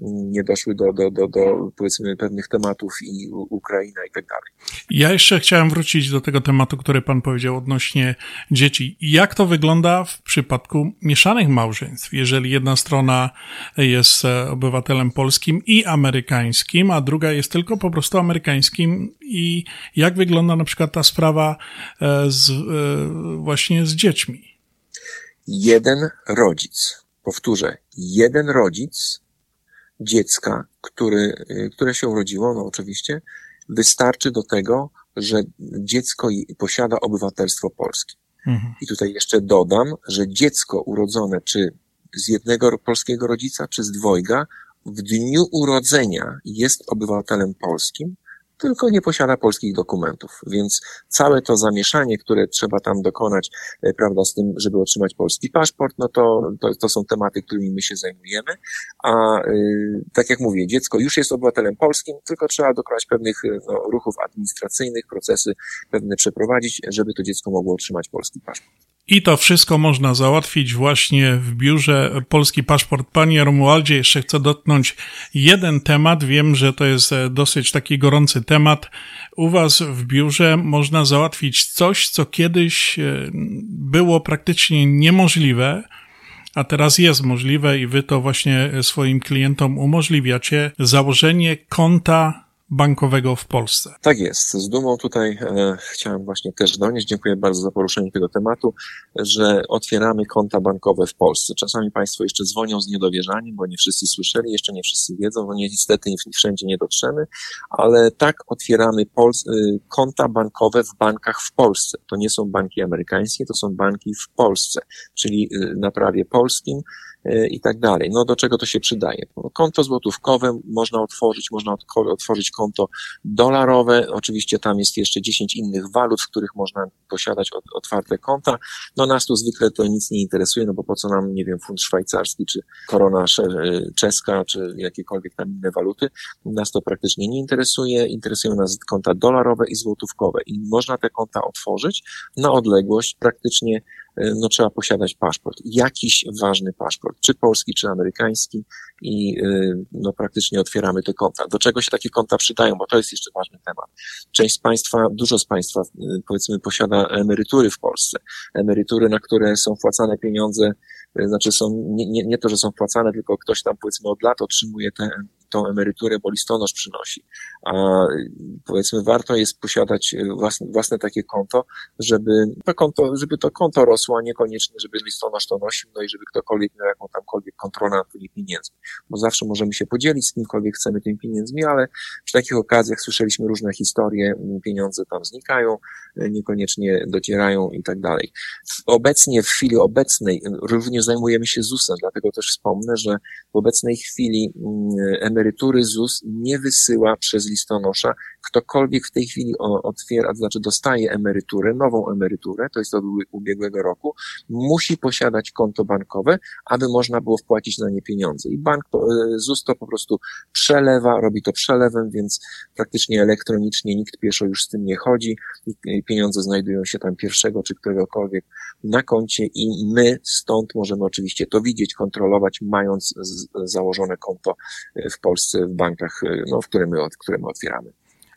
nie doszły do, do, do, do powiedzmy pewnych tematów i Ukraina i tak dalej. Ja jeszcze chciałem wrócić do tego tematu, który pan powiedział odnośnie dzieci. Jak to wygląda w przypadku mieszanych małżeństw, jeżeli jedna strona jest e, obywatelem polskim i amerykańskim, a druga jest tylko po prostu amerykańskim i jak wygląda na przykład ta sprawa e, z, e, właśnie z dziećmi? jeden rodzic, powtórzę, jeden rodzic dziecka, który, y, które się urodziło, no oczywiście, wystarczy do tego, że dziecko posiada obywatelstwo polskie. Mhm. I tutaj jeszcze dodam, że dziecko urodzone czy z jednego polskiego rodzica, czy z dwojga, w dniu urodzenia jest obywatelem polskim, tylko nie posiada polskich dokumentów. Więc całe to zamieszanie, które trzeba tam dokonać, e, prawda, z tym, żeby otrzymać polski paszport, no to, to, to są tematy, którymi my się zajmujemy. A y, tak jak mówię, dziecko już jest obywatelem polskim, tylko trzeba dokonać pewnych y, no, ruchów administracyjnych, procesy pewne przeprowadzić, żeby to dziecko mogło otrzymać polski paszport. I to wszystko można załatwić właśnie w biurze Polski Paszport. Panie Romualdzie, jeszcze chcę dotknąć jeden temat. Wiem, że to jest e, dosyć taki gorący temat. U Was w biurze można załatwić coś, co kiedyś e, było praktycznie niemożliwe, a teraz jest możliwe i Wy to właśnie swoim klientom umożliwiacie. Założenie konta bankowego w Polsce. Tak jest. Z dumą tutaj e, chciałem właśnie też donieść, dziękuję bardzo za poruszenie tego tematu, że otwieramy konta bankowe w Polsce. Czasami Państwo jeszcze dzwonią z niedowierzaniem, bo nie wszyscy słyszeli, jeszcze nie wszyscy wiedzą, no niestety nie wszędzie nie dotrzemy, ale tak otwieramy Pols- y, konta bankowe w bankach w Polsce. To nie są banki amerykańskie, to są banki w Polsce, czyli y, na prawie polskim i tak dalej. No do czego to się przydaje? No, Konto złotówkowe można otworzyć, można otworzyć konto dolarowe, oczywiście tam jest jeszcze 10 innych walut, w których można posiadać ot- otwarte konta. No nas tu zwykle to nic nie interesuje, no bo po co nam, nie wiem, funt szwajcarski, czy korona sze- czeska, czy jakiekolwiek tam inne waluty. Nas to praktycznie nie interesuje. Interesują nas konta dolarowe i złotówkowe i można te konta otworzyć na odległość praktycznie e, no trzeba posiadać paszport. Jakiś ważny paszport, czy polski, czy amerykański i e, no praktycznie otwieramy te konta. Do czego się takie konta przydają, bo to jest jeszcze ważny temat. Część z Państwa, dużo z Państwa e, powiedzmy posiada emerytury w Polsce. Emerytury, na które są wpłacane pieniądze znaczy są, nie, nie, nie to, że są wpłacane, tylko ktoś tam powiedzmy od lat otrzymuje tę tą emeryturę, bo listonosz przynosi. A powiedzmy warto jest posiadać własne, własne takie konto, żeby to konto, żeby to konto rosło, a niekoniecznie, żeby listonosz to nosił, no i żeby ktokolwiek miał jaką tamkolwiek kontrolę nad tymi pieniędzmi. Bo zawsze możemy się podzielić z kimkolwiek chcemy tymi pieniędzmi, ale przy takich okazjach słyszeliśmy różne historie, pieniądze tam znikają, niekoniecznie docierają i tak dalej. Obecnie, w chwili obecnej, również zajmujemy się ZUS-em, dlatego też wspomnę, że w obecnej chwili mm, emerytury ZUS nie wysyła przez listonosza. Ktokolwiek w tej chwili otwiera, to znaczy dostaje emeryturę, nową emeryturę, to jest od ubiegłego roku, musi posiadać konto bankowe, aby można było wpłacić na nie pieniądze. I bank, e, ZUS to po prostu przelewa, robi to przelewem, więc praktycznie elektronicznie nikt pieszo już z tym nie chodzi. Pieniądze znajdują się tam pierwszego czy któregokolwiek na koncie i my stąd możemy oczywiście to widzieć, kontrolować, mając założone konto w Polsce w bankach, no, w które my, które my otwieramy.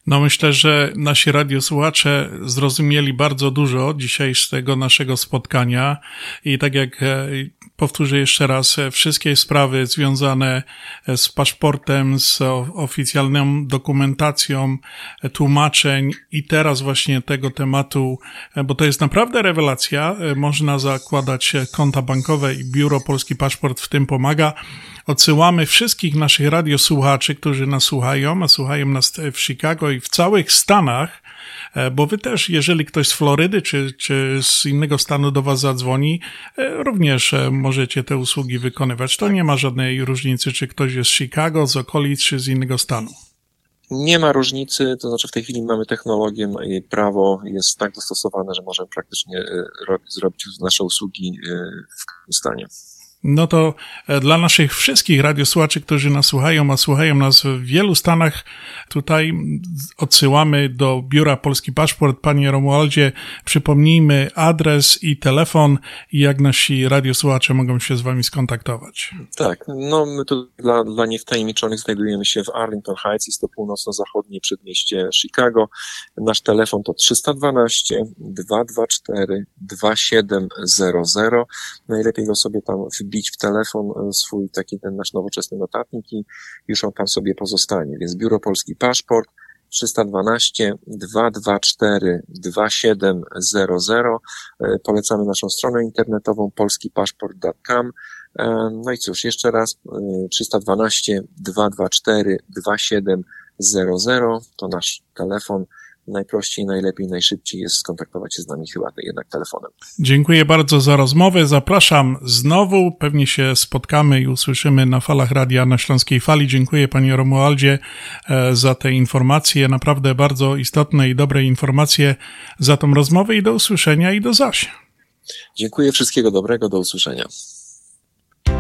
No myślę, że nasi radiosłuchacze zrozumieli bardzo dużo dzisiaj z tego naszego spotkania i tak jak e, powtórzę jeszcze raz, e, wszystkie sprawy związane e, z paszportem, z oficjalną dokumentacją, tłumaczeń i teraz właśnie tego tematu, bo to jest naprawdę rewelacja. Można zakładać konta bankowe i Biuro Polski Paszport w tym pomaga. Odsyłamy wszystkich naszych radiosłuchaczy, którzy nas słuchają, a słuchają nas w Chicago w całych Stanach, e, bo wy też, jeżeli ktoś z Florydy czy, czy z innego stanu do was zadzwoni, e, również e, możecie te usługi wykonywać. To nie ma żadnej różnicy, czy ktoś jest z Chicago, z okolic, czy z innego stanu. Nie ma różnicy, to znaczy w tej chwili mamy technologię i prawo jest tak dostosowane, że możemy praktycznie zrobić nasze usługi w każdym stanie. No to e, dla naszych wszystkich radiosłuchaczy, którzy nas słuchają, a słuchają nas w wielu stanach, tutaj odsyłamy do Biura Polski Paszport. Panie Romualdzie, przypomnijmy adres i telefon jak nasi radiosłuchacze mogą się z Wami skontaktować. Tak, no my tu dla, dla niewtajemniczonych znajdujemy się w Arlington Heights, jest to północno-zachodnie przedmieście Chicago. Nasz telefon to 312 224 2700. Najlepiej go sobie tam wbić w telefon e, swój taki ten nasz nowoczesny notatnik i już on tam sobie pozostanie. Więc Biuro Polski Paszport 312 224 2700. Polecamy naszą stronę internetową polskipaszport.com. E, no i cóż, jeszcze raz 312 224 2700 to nasz telefon najprościej, najlepiej, najszybciej jest skontaktować się z nami chyba jednak telefonem. Dziękuję bardzo za rozmowę. Zapraszam znowu. Pewnie się spotkamy i usłyszymy na falach radia na Śląskiej Fali. Dziękuję panie Romualdzie e, za te informacje. Naprawdę bardzo istotne i dobre informacje za tą rozmowę i do usłyszenia i do zaś. Dziękuję. Wszystkiego dobrego. Do usłyszenia.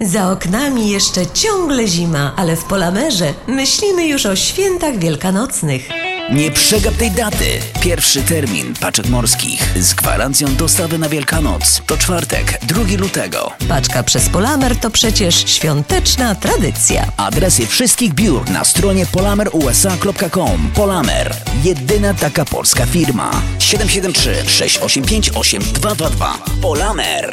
Za oknami jeszcze ciągle zima, ale w Polamerze myślimy już o świętach wielkanocnych. Nie przegap tej daty. Pierwszy termin paczek morskich z gwarancją dostawy na Wielkanoc. To czwartek, 2 lutego. Paczka przez Polamer to przecież świąteczna tradycja. Adresy wszystkich biur na stronie polamerusa.com. Polamer. Jedyna taka polska firma. 773 685 8222. Polamer.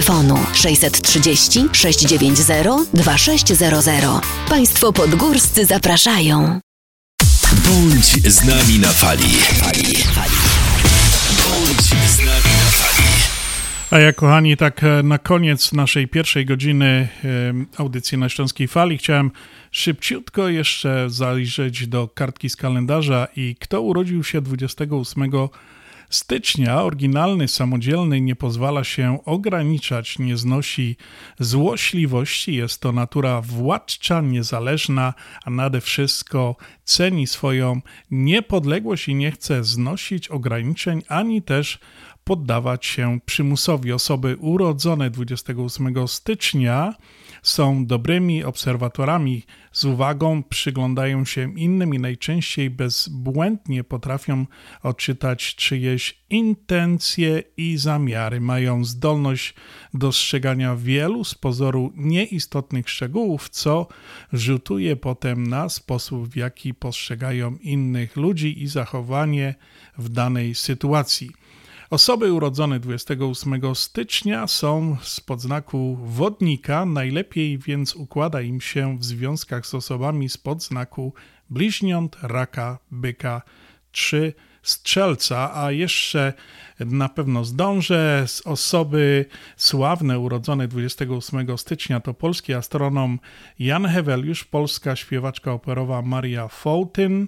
630 690 2600. Państwo podgórscy zapraszają. Bądź z nami na fali. Bądź z nami na fali. A ja, kochani, tak e, na koniec naszej pierwszej godziny e, audycji na Śląskiej Fali chciałem szybciutko jeszcze zajrzeć do kartki z kalendarza i kto urodził się 28 stycznia, oryginalny, samodzielny, nie pozwala się ograniczać, nie znosi złośliwości, jest to natura władcza, niezależna, a nade wszystko ceni swoją niepodległość i nie chce znosić ograniczeń, ani też poddawać się przymusowi. Osoby urodzone 28 stycznia są dobrymi obserwatorami, z uwagą przyglądają się innym i najczęściej bezbłędnie potrafią odczytać czyjeś intencje i zamiary. Mają zdolność dostrzegania wielu z pozoru nieistotnych szczegółów, co rzutuje potem na sposób, w jaki postrzegają innych ludzi i zachowanie w danej sytuacji. Osoby urodzone 28 stycznia są z podznaku wodnika, najlepiej więc układa im się w związkach z osobami z podznaku bliźniąt, raka, byka czy strzelca, a jeszcze na pewno zdążę. Z osoby sławne urodzone 28 stycznia to polski astronom Jan Heweliusz, polska śpiewaczka operowa Maria Fołtyn,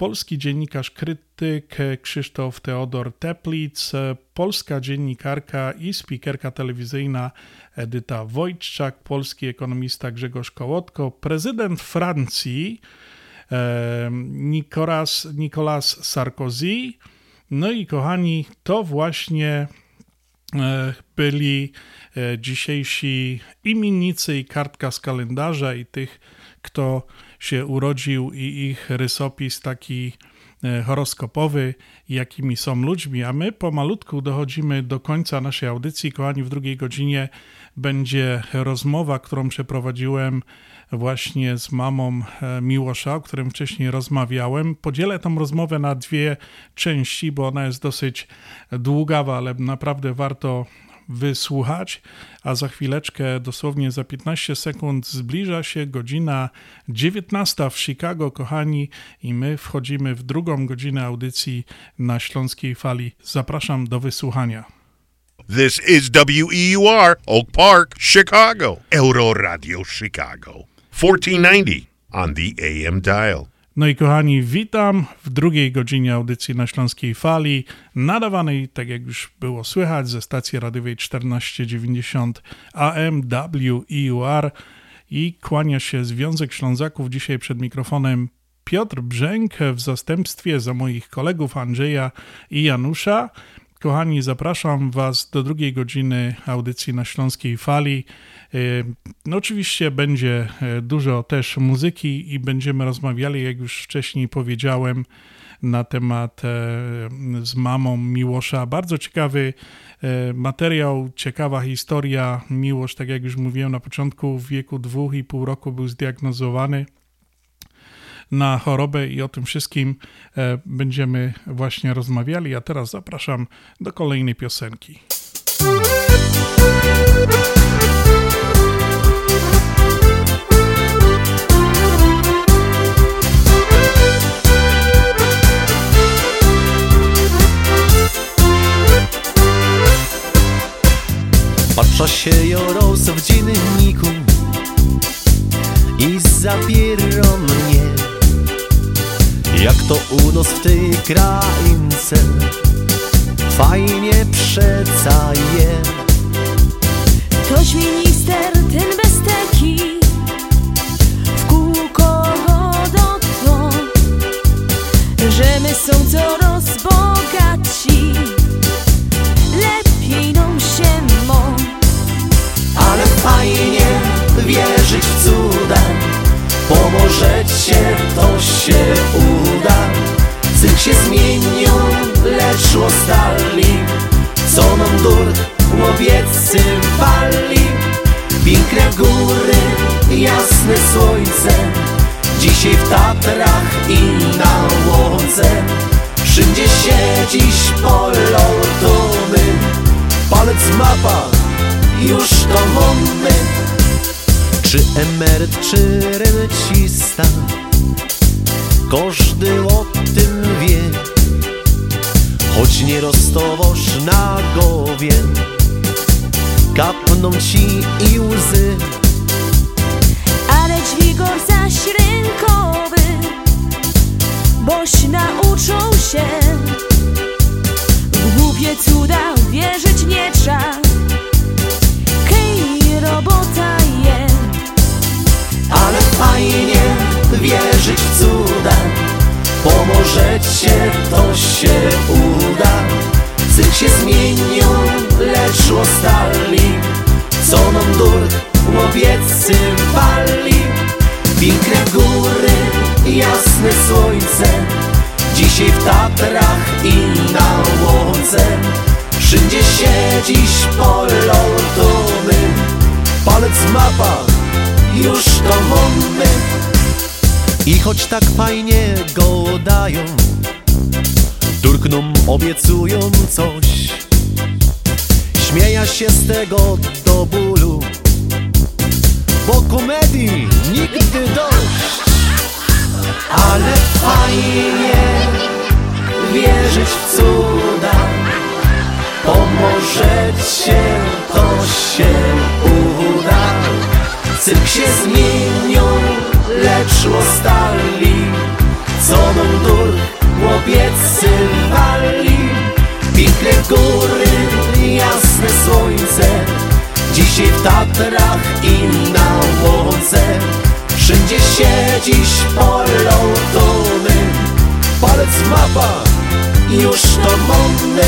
polski dziennikarz krytyk Krzysztof Teodor Teplitz, polska dziennikarka i speakerka telewizyjna Edyta Wojczak, polski ekonomista Grzegorz Kołotko, prezydent Francji Nicolas, Nicolas Sarkozy. No i kochani, to właśnie e, byli e, dzisiejsi imiennicy i kartka z kalendarza i tych, kto się urodził i ich rysopis taki e, horoskopowy, jakimi są ludźmi, a my pomalutku dochodzimy do końca naszej audycji. Kochani, w drugiej godzinie będzie rozmowa, którą przeprowadziłem właśnie z mamą e, Miłosza, o którym wcześniej rozmawiałem. Podzielę tą rozmowę na dwie części, bo ona jest dosyć długawa, ale naprawdę warto wysłuchać, a za chwileczkę, dosłownie za 15 sekund, zbliża się godzina 19 w Chicago, kochani, i my wchodzimy w drugą godzinę audycji na Śląskiej Fali. Zapraszam do wysłuchania. This is WEUR, Oak Park, Chicago. Euro Radio Chicago. 1490 on the AM dial. No i kochani, witam w drugiej godzinie audycji na Śląskiej Fali, nadawanej, tak jak już było słychać, ze stacji radiowej 1490 AM WEUR i kłania się Związek Ślązaków. Dzisiaj przed mikrofonem Piotr Brzęk w zastępstwie za moich kolegów Andrzeja i Janusza. Kochani, zapraszam Was do drugiej godziny audycji na Śląskiej Fali. No oczywiście będzie e, dużo też muzyki i będziemy rozmawiali, jak już wcześniej powiedziałem, na temat e, z mamą Miłosza. Bardzo ciekawy e, materiał, ciekawa historia. Miłosz, tak jak już mówiłem na początku, w wieku dwóch i pół roku był zdiagnozowany na chorobę i o tym wszystkim będziemy właśnie rozmawiali. A teraz zapraszam do kolejnej piosenki. Patrzę się roz w dzienniku i zabiera mnie jak to u nas w tej kraince? Fajnie przeca je Ktoś minister ten besteki W kółko go dotknął Że my są coraz bogaci Lepiej nam się mą. Ale fajnie wierzyć w cuda. Pomożecie, to się uda. Cykl się zmienił, lecz ostali Co nam dur łowiecy Piękne góry, jasne słońce. Dzisiaj w Tatrach i na Łodze. Wszędzie siedzisz polotowy Palec mapa, już to mamy. Czy emeryt, czy rencista? Każdy o tym wie. Choć nie roztowoż na głowie Kapną ci i łzy. Ale dźwigor zaś rynkowy Boś nauczą się. W głupie cuda wierzyć nie trzeba fajnie wierzyć w cuda. Pomożecie, to się uda. Cyk się zmienią, lecz ostali Co nam dur łowieccy pali Piękne góry, jasne słońce. Dzisiaj w Tatrach i na Łodze. Wszędzie się dziś polotomy Palec mapa, już to mamy I choć tak fajnie go dają Turknom obiecują coś. Śmieja się z tego do bólu Bo komedii nigdy dość. Ale fajnie wierzyć w cuda Pomożecie, to się uda Cyrk się zmienią, lecz ostali Co nam dur łowieccy wali? Piękne góry, jasne słońce. Dzisiaj w Tatrach i na Łodze. Wszędzie się dziś polotomy Palec mapa, już to mamy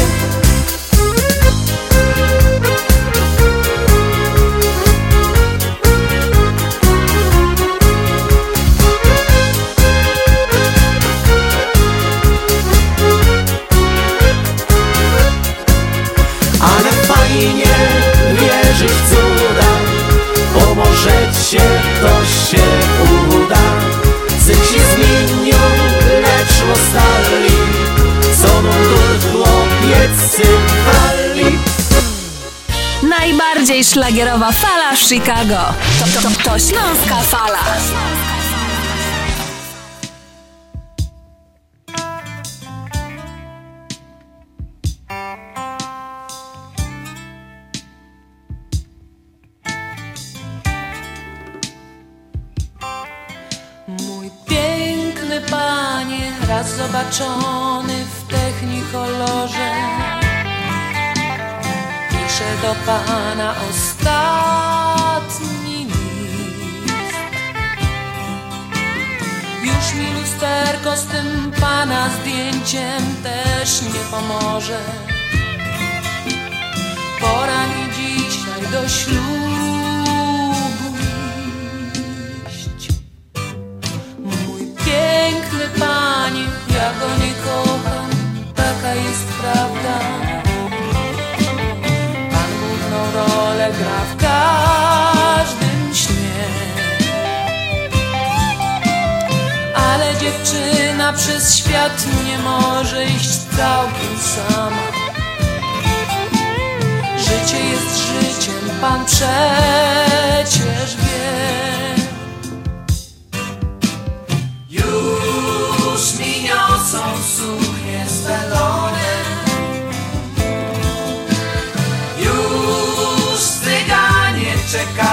Fajnie wierzyć w cuda Pomożecie, to się uda Cyk się zmienią, lecz ostali Co nam dur chłopiec wali Najbardziej szlagierowa fala w Chicago. To, to, to, to Śląska Fala. Raz zobaczony w technikolorze. Piszę do pana ostatni list. Już mi lusterko z tym pana zdjęciem też nie pomoże. Pora mi dzisiaj do ślubu ja go nie kocham, taka jest prawda. Pan główną rolę gra w każdym śnie. Ale dziewczyna przez świat nie może iść całkiem sama. Życie jest życiem, pan przecież wie. Już mi niosą suknię z Już czekają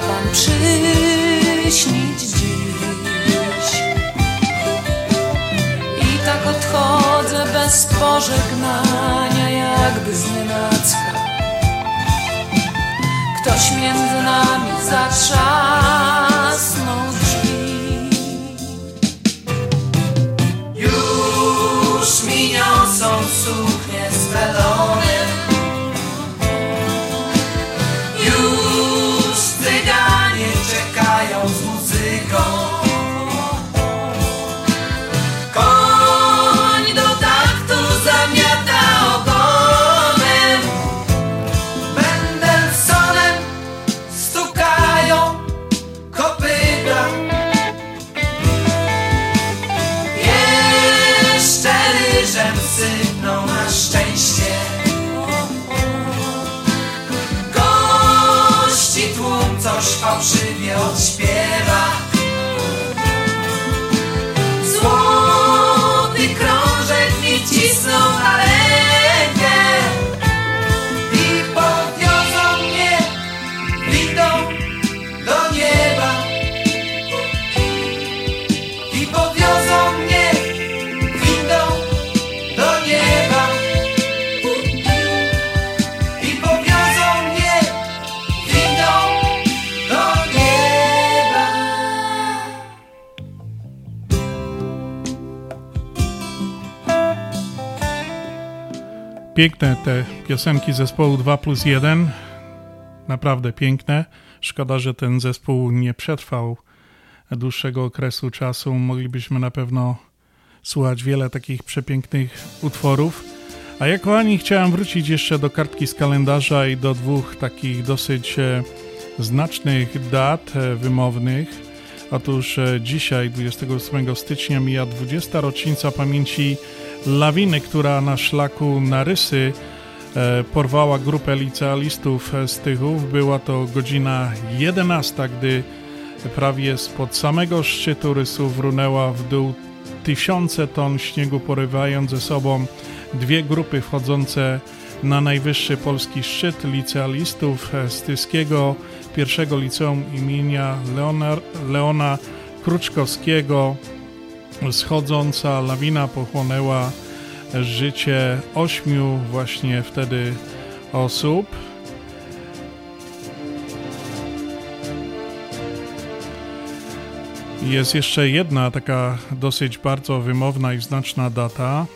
Pan przyśnić dziś. I tak odchodzę bez pożegnania, jakby z nienacka. Ktoś między nami zatrzasnął drzwi. Już mi niosą suknie coś fałszywie odśpiewa Piękne te piosenki zespołu 2 plus 1. Naprawdę piękne. Szkoda, że ten zespół nie przetrwał dłuższego okresu czasu. Moglibyśmy na pewno słuchać wiele takich przepięknych utworów. A ja, kochani, chciałem wrócić jeszcze do kartki z kalendarza i do dwóch takich dosyć e, znacznych dat e, wymownych. Otóż e, dzisiaj, 28 stycznia, mija 20. rocznica pamięci lawiny, która na szlaku na Rysy e, porwała grupę licealistów e, z Tychów. Była to godzina 11, gdy prawie spod samego szczytu Rysów runęła w dół tysiące ton śniegu, porywając ze sobą dwie grupy wchodzące na najwyższy polski szczyt licealistów e, z Tyskiego, pierwszego liceum imienia Leona Kruczkowskiego. Schodząca lawina pochłonęła życie ośmiu właśnie wtedy osób. Jest jeszcze jedna taka dosyć bardzo wymowna i znaczna data.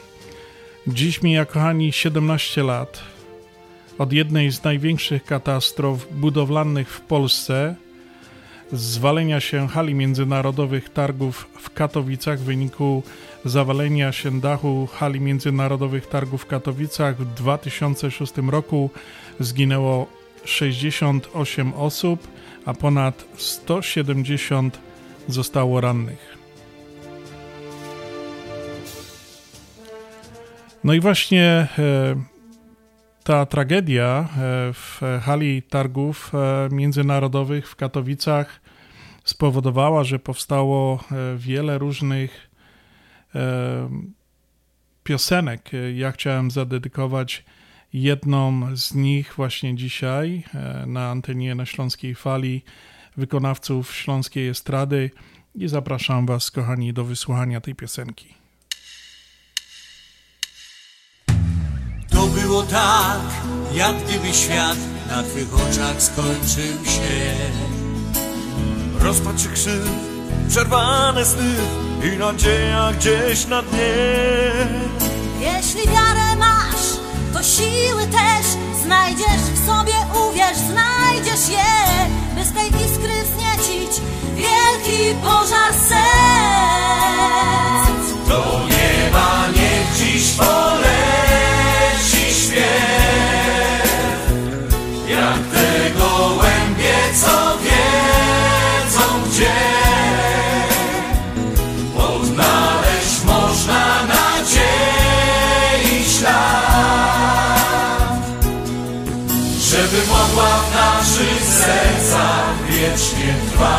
Dziś mija, kochani, 17 lat od jednej z największych katastrof budowlanych w Polsce, zwalenia się hali międzynarodowych targów w Katowicach w wyniku zawalenia się dachu hali międzynarodowych targów w Katowicach w 2006 roku zginęło 68 osób, a ponad 170 zostało rannych. No i właśnie e, ta tragedia e, w hali targów e, międzynarodowych w Katowicach spowodowała, że powstało e, wiele różnych piosenek. Ja chciałem zadedykować jedną z nich właśnie dzisiaj na antenie na Śląskiej Fali wykonawców Śląskiej Estrady i zapraszam Was, kochani, do wysłuchania tej piosenki. Było tak, jak gdyby świat na twych oczach skończył się. Rozpacz i krzyw, przerwane sny i nadzieja gdzieś na dnie. Jeśli wiarę masz, to siły też znajdziesz w sobie, uwierz, znajdziesz je, by z tej iskry wzniecić wielki pożar serc. Do nieba niech dziś poleci mogła w naszych sercach wiecznie trwać.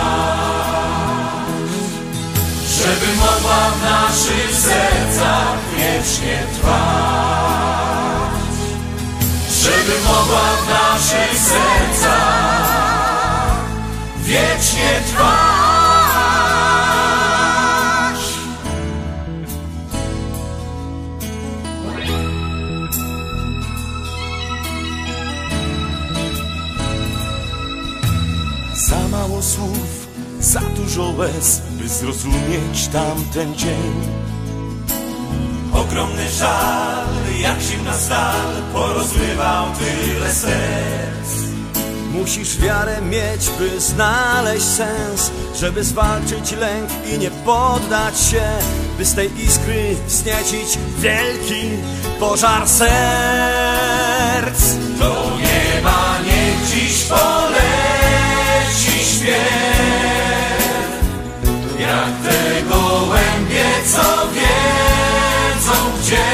Żeby mogła w naszych sercach wiecznie trwać. Żeby mogła w naszych sercach wiecznie trwać. Dużo łez, by zrozumieć tamten dzień. Ogromny żal, jak zimna stal, porozrywał tyle serc. Musisz wiarę mieć, by znaleźć sens Żeby zwalczyć lęk i nie poddać się By z tej iskry wzniecić wielki pożar serc Do nieba niech dziś poleci śpiew Jak te gołębie, co wiedzą gdzie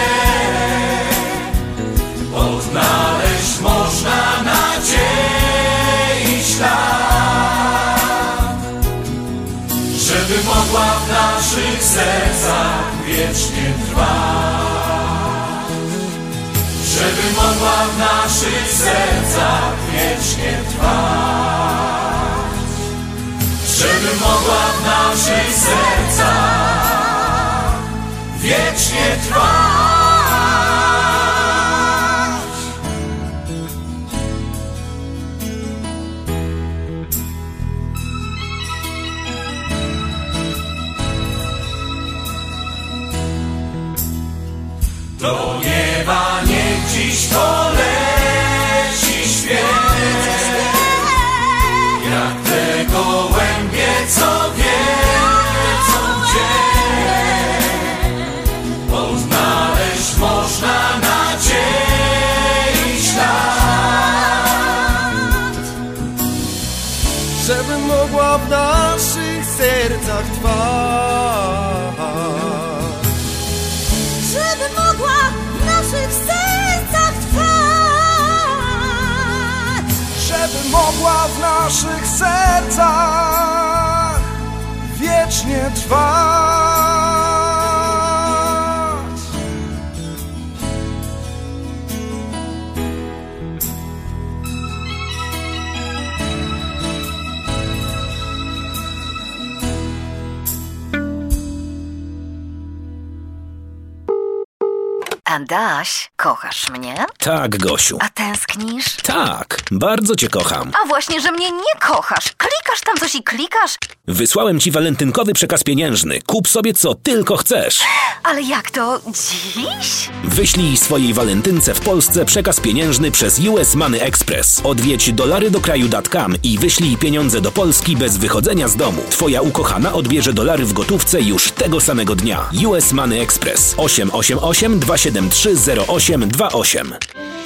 Odnaleźć można nadziei ślad Żeby mogła w naszych sercach wiecznie trwać żeby mogła w naszych sercach wiecznie trwać. Żeby mogła w naszych sercach wiecznie trwać. Naszych sercach wiecznie trwać Adaś, kochasz mnie? Tak, Gosiu. A tęsknisz? Tak, bardzo cię kocham. A właśnie, że mnie nie kochasz. Klikasz tam coś i klikasz. Wysłałem ci walentynkowy przekaz pieniężny. Kup sobie co tylko chcesz. Ale jak to dziś? Wyślij swojej walentynce w Polsce przekaz pieniężny przez US Money Express. Odwiedź dolarydokraju.com i wyślij pieniądze do Polski bez wychodzenia z domu. Twoja ukochana odbierze dolary w gotówce już tego samego dnia. US Money Express 888 273 0828.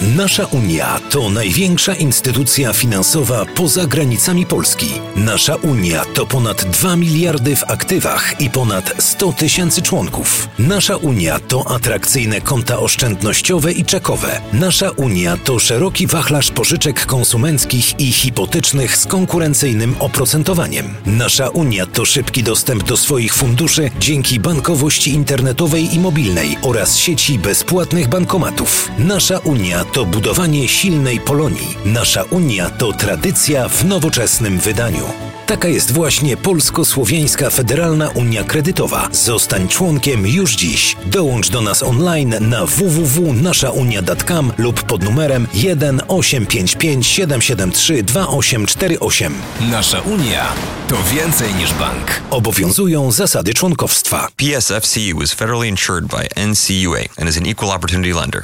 Nasza Unia to największa instytucja finansowa poza granicami Polski. Nasza Unia to ponad 2 miliardy w aktywach i ponad 100 tysięcy członków. Nasza Unia to atrakcyjne konta oszczędnościowe i czekowe. Nasza Unia to szeroki wachlarz pożyczek konsumenckich i hipotecznych z konkurencyjnym oprocentowaniem. Nasza Unia to szybki dostęp do swoich funduszy dzięki bankowości internetowej i mobilnej oraz sieci bezpłatnych bankomatów. Nasza Unia to budowanie silnej Polonii. Nasza Unia to tradycja w nowoczesnym wydaniu. Taka jest właśnie Polsko-Słowiańska Federalna Unia Kredytowa. Zostań członkiem już dziś. Dołącz do nas online na www.naszaunia.com lub pod numerem 1 855 773 2848. Nasza Unia to więcej niż bank. Obowiązują zasady członkowstwa. PSFCU is federally insured by NCUA and is an equal opportunity lender.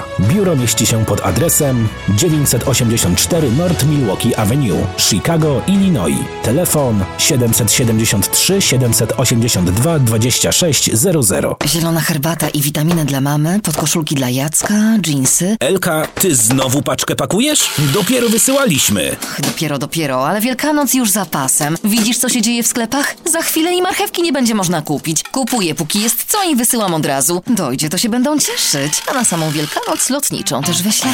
Biuro mieści się pod adresem 984 North Milwaukee Avenue, Chicago, Illinois. Telefon 773 782 2600. Zielona herbata i witaminy dla mamy, podkoszulki dla Jacka, dżinsy. Elka, ty znowu paczkę pakujesz? Dopiero wysyłaliśmy. Dopiero, dopiero, ale Wielkanoc już za pasem. Widzisz, co się dzieje w sklepach? Za chwilę i marchewki nie będzie można kupić. Kupuję, póki jest co i wysyłam od razu. Dojdzie, to się będą cieszyć. A na samą Wielkanoc lotniczą też wyślę.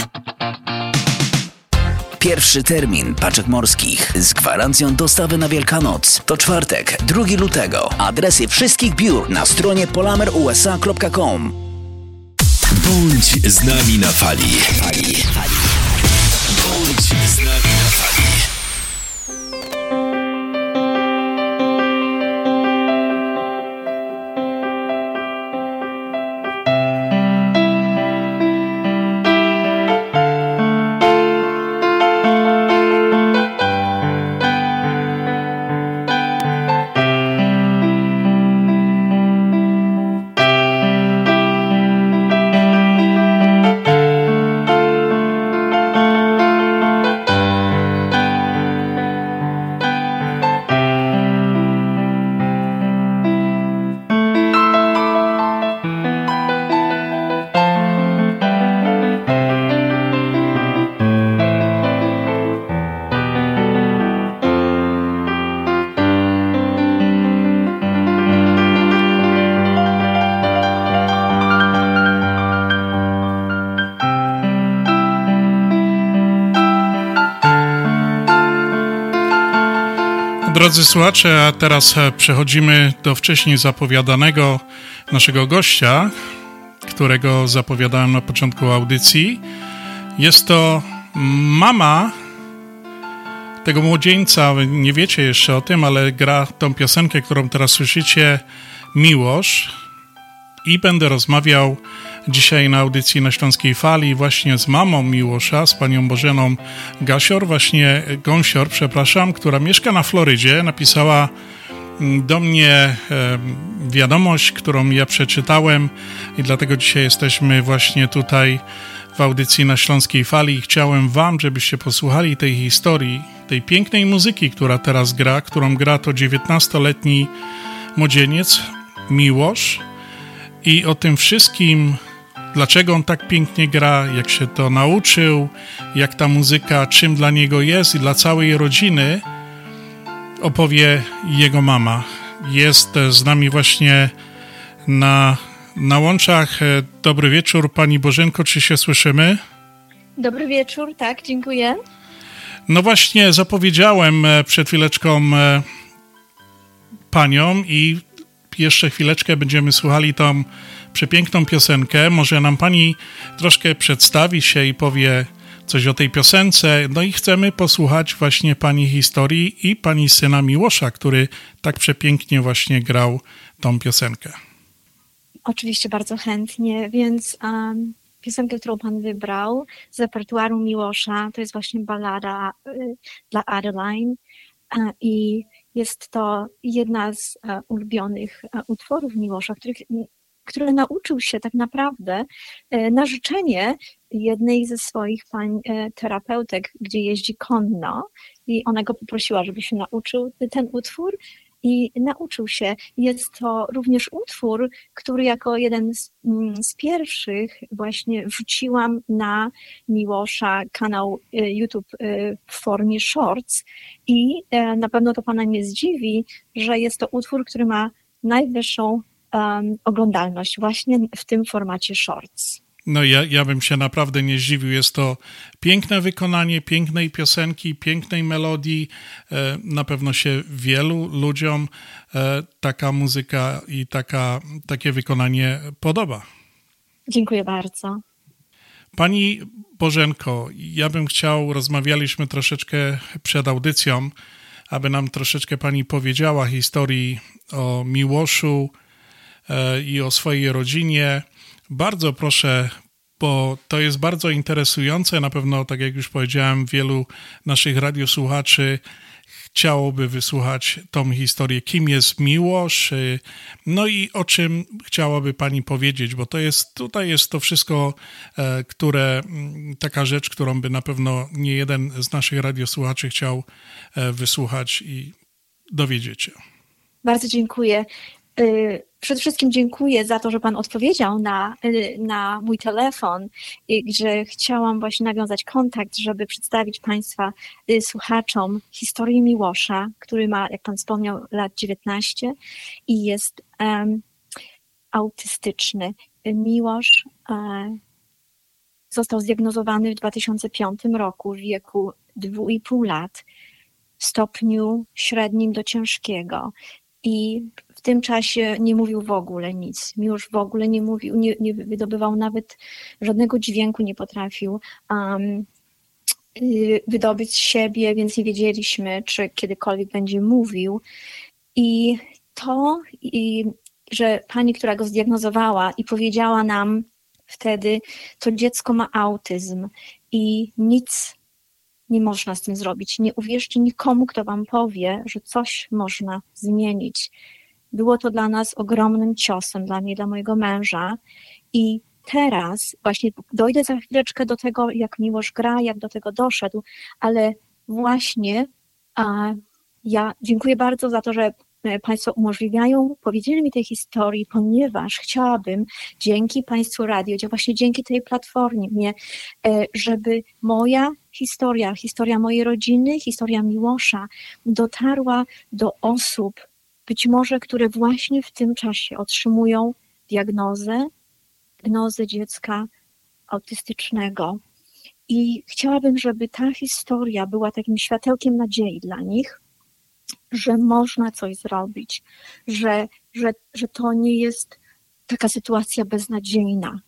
Pierwszy termin paczek morskich z gwarancją dostawy na Wielkanoc to czwartek, 2 lutego. Adresy wszystkich biur na stronie polamerusa.com. Bądź z nami na fali. Bądź z nami na fali. Drodzy słuchacze, a teraz e, przechodzimy do wcześniej zapowiadanego naszego gościa, którego zapowiadałem na początku audycji. Jest to mama tego młodzieńca, nie wiecie jeszcze o tym, ale gra tą piosenkę, którą teraz słyszycie, Miłosz. I będę rozmawiał dzisiaj na audycji na Śląskiej Fali właśnie z mamą Miłosza, z panią Bożeną Gasior, właśnie Gąsior, przepraszam, która mieszka na Florydzie. Napisała do mnie wiadomość, którą ja przeczytałem i dlatego dzisiaj jesteśmy właśnie tutaj w audycji na Śląskiej Fali i chciałem wam, żebyście posłuchali tej historii, tej pięknej muzyki, która teraz gra, którą gra to 19-letni młodzieniec Miłosz i o tym wszystkim, dlaczego on tak pięknie gra, jak się to nauczył, jak ta muzyka, czym dla niego jest i dla całej rodziny, opowie jego mama. Jest z nami właśnie na, na łączach. Dobry wieczór, pani Bożenko, czy się słyszymy? Dobry wieczór, tak, dziękuję. No właśnie, zapowiedziałem przed chwileczką panią i jeszcze chwileczkę będziemy słuchali tą przepiękną piosenkę. Może nam pani troszkę przedstawi się i powie coś o tej piosence. No i chcemy posłuchać właśnie pani historii i pani syna Miłosza, który tak przepięknie właśnie grał tą piosenkę. Oczywiście bardzo chętnie, więc um, piosenkę, którą pan wybrał z repertuaru Miłosza, to jest właśnie balada y, dla Adeline y, i jest to jedna z e, ulubionych e, utworów Miłosza, których, które nauczył się tak naprawdę e, na życzenie jednej ze swoich pań terapeutek, gdzie jeździ konno i ona go poprosiła, żeby się nauczył ten utwór i nauczył się. Jest to również utwór, który jako jeden z, mm, z, pierwszych właśnie wrzuciłam na Miłosza kanał YouTube w formie shorts i e, na pewno to Pana nie zdziwi, że jest to utwór, który ma najwyższą um, oglądalność właśnie w tym formacie shorts. No ja, ja bym się naprawdę nie zdziwił. Jest to piękne wykonanie pięknej piosenki, pięknej melodii. E, na pewno się wielu ludziom e, taka muzyka i taka, takie wykonanie podoba. Dziękuję bardzo. Pani Bożenko, ja bym chciał, rozmawialiśmy troszeczkę przed audycją, aby nam troszeczkę Pani powiedziała historii o Miłoszu i o swojej rodzinie. Bardzo proszę, bo to jest bardzo interesujące. Na pewno, tak jak już powiedziałem, wielu naszych radiosłuchaczy chciałoby wysłuchać tą historię, kim jest Miłosz, y, no i o czym chciałaby Pani powiedzieć, bo to jest, tutaj jest to wszystko, e, które, mm, taka rzecz, którą by na pewno nie jeden z naszych radiosłuchaczy chciał e, wysłuchać i dowiedzieć się. Bardzo dziękuję. Y, przede wszystkim dziękuję za to, że Pan odpowiedział na, y, na mój telefon, że chciałam właśnie nawiązać kontakt, żeby przedstawić Państwa y, słuchaczom historię Miłosza, który ma, jak Pan wspomniał, lat 19 i jest um, autystyczny. Miłosz um, został zdiagnozowany w 2005 roku w wieku 2,5 lat w stopniu średnim do ciężkiego. I w tym czasie nie mówił w ogóle nic. Miłosz w ogóle nie mówił, nie, nie wydobywał nawet żadnego dźwięku, nie potrafił um, wydobyć z siebie, więc nie wiedzieliśmy, czy kiedykolwiek będzie mówił. I to, i, że pani, która go zdiagnozowała i powiedziała nam wtedy, to dziecko ma autyzm i nic nie można z tym zrobić. Nie uwierzcie nikomu, kto wam powie, że coś można zmienić. Było to dla nas ogromnym ciosem, dla mnie, dla mojego męża. I teraz właśnie dojdę za chwileczkę do tego, jak Miłosz gra, jak do tego doszedł, ale właśnie a, ja dziękuję bardzo za to, że państwo umożliwiają powiedzienie mi tej historii, ponieważ chciałabym dzięki Państwu Radio, właśnie dzięki tej platformie, e, żeby moja historia, historia mojej rodziny, historia Miłosza dotarła do osób, być może, które właśnie w tym czasie otrzymują diagnozę, diagnozę dziecka autystycznego. I chciałabym, żeby ta historia była takim światełkiem nadziei dla nich, że można coś zrobić, że, że, że to nie jest taka sytuacja beznadziejna.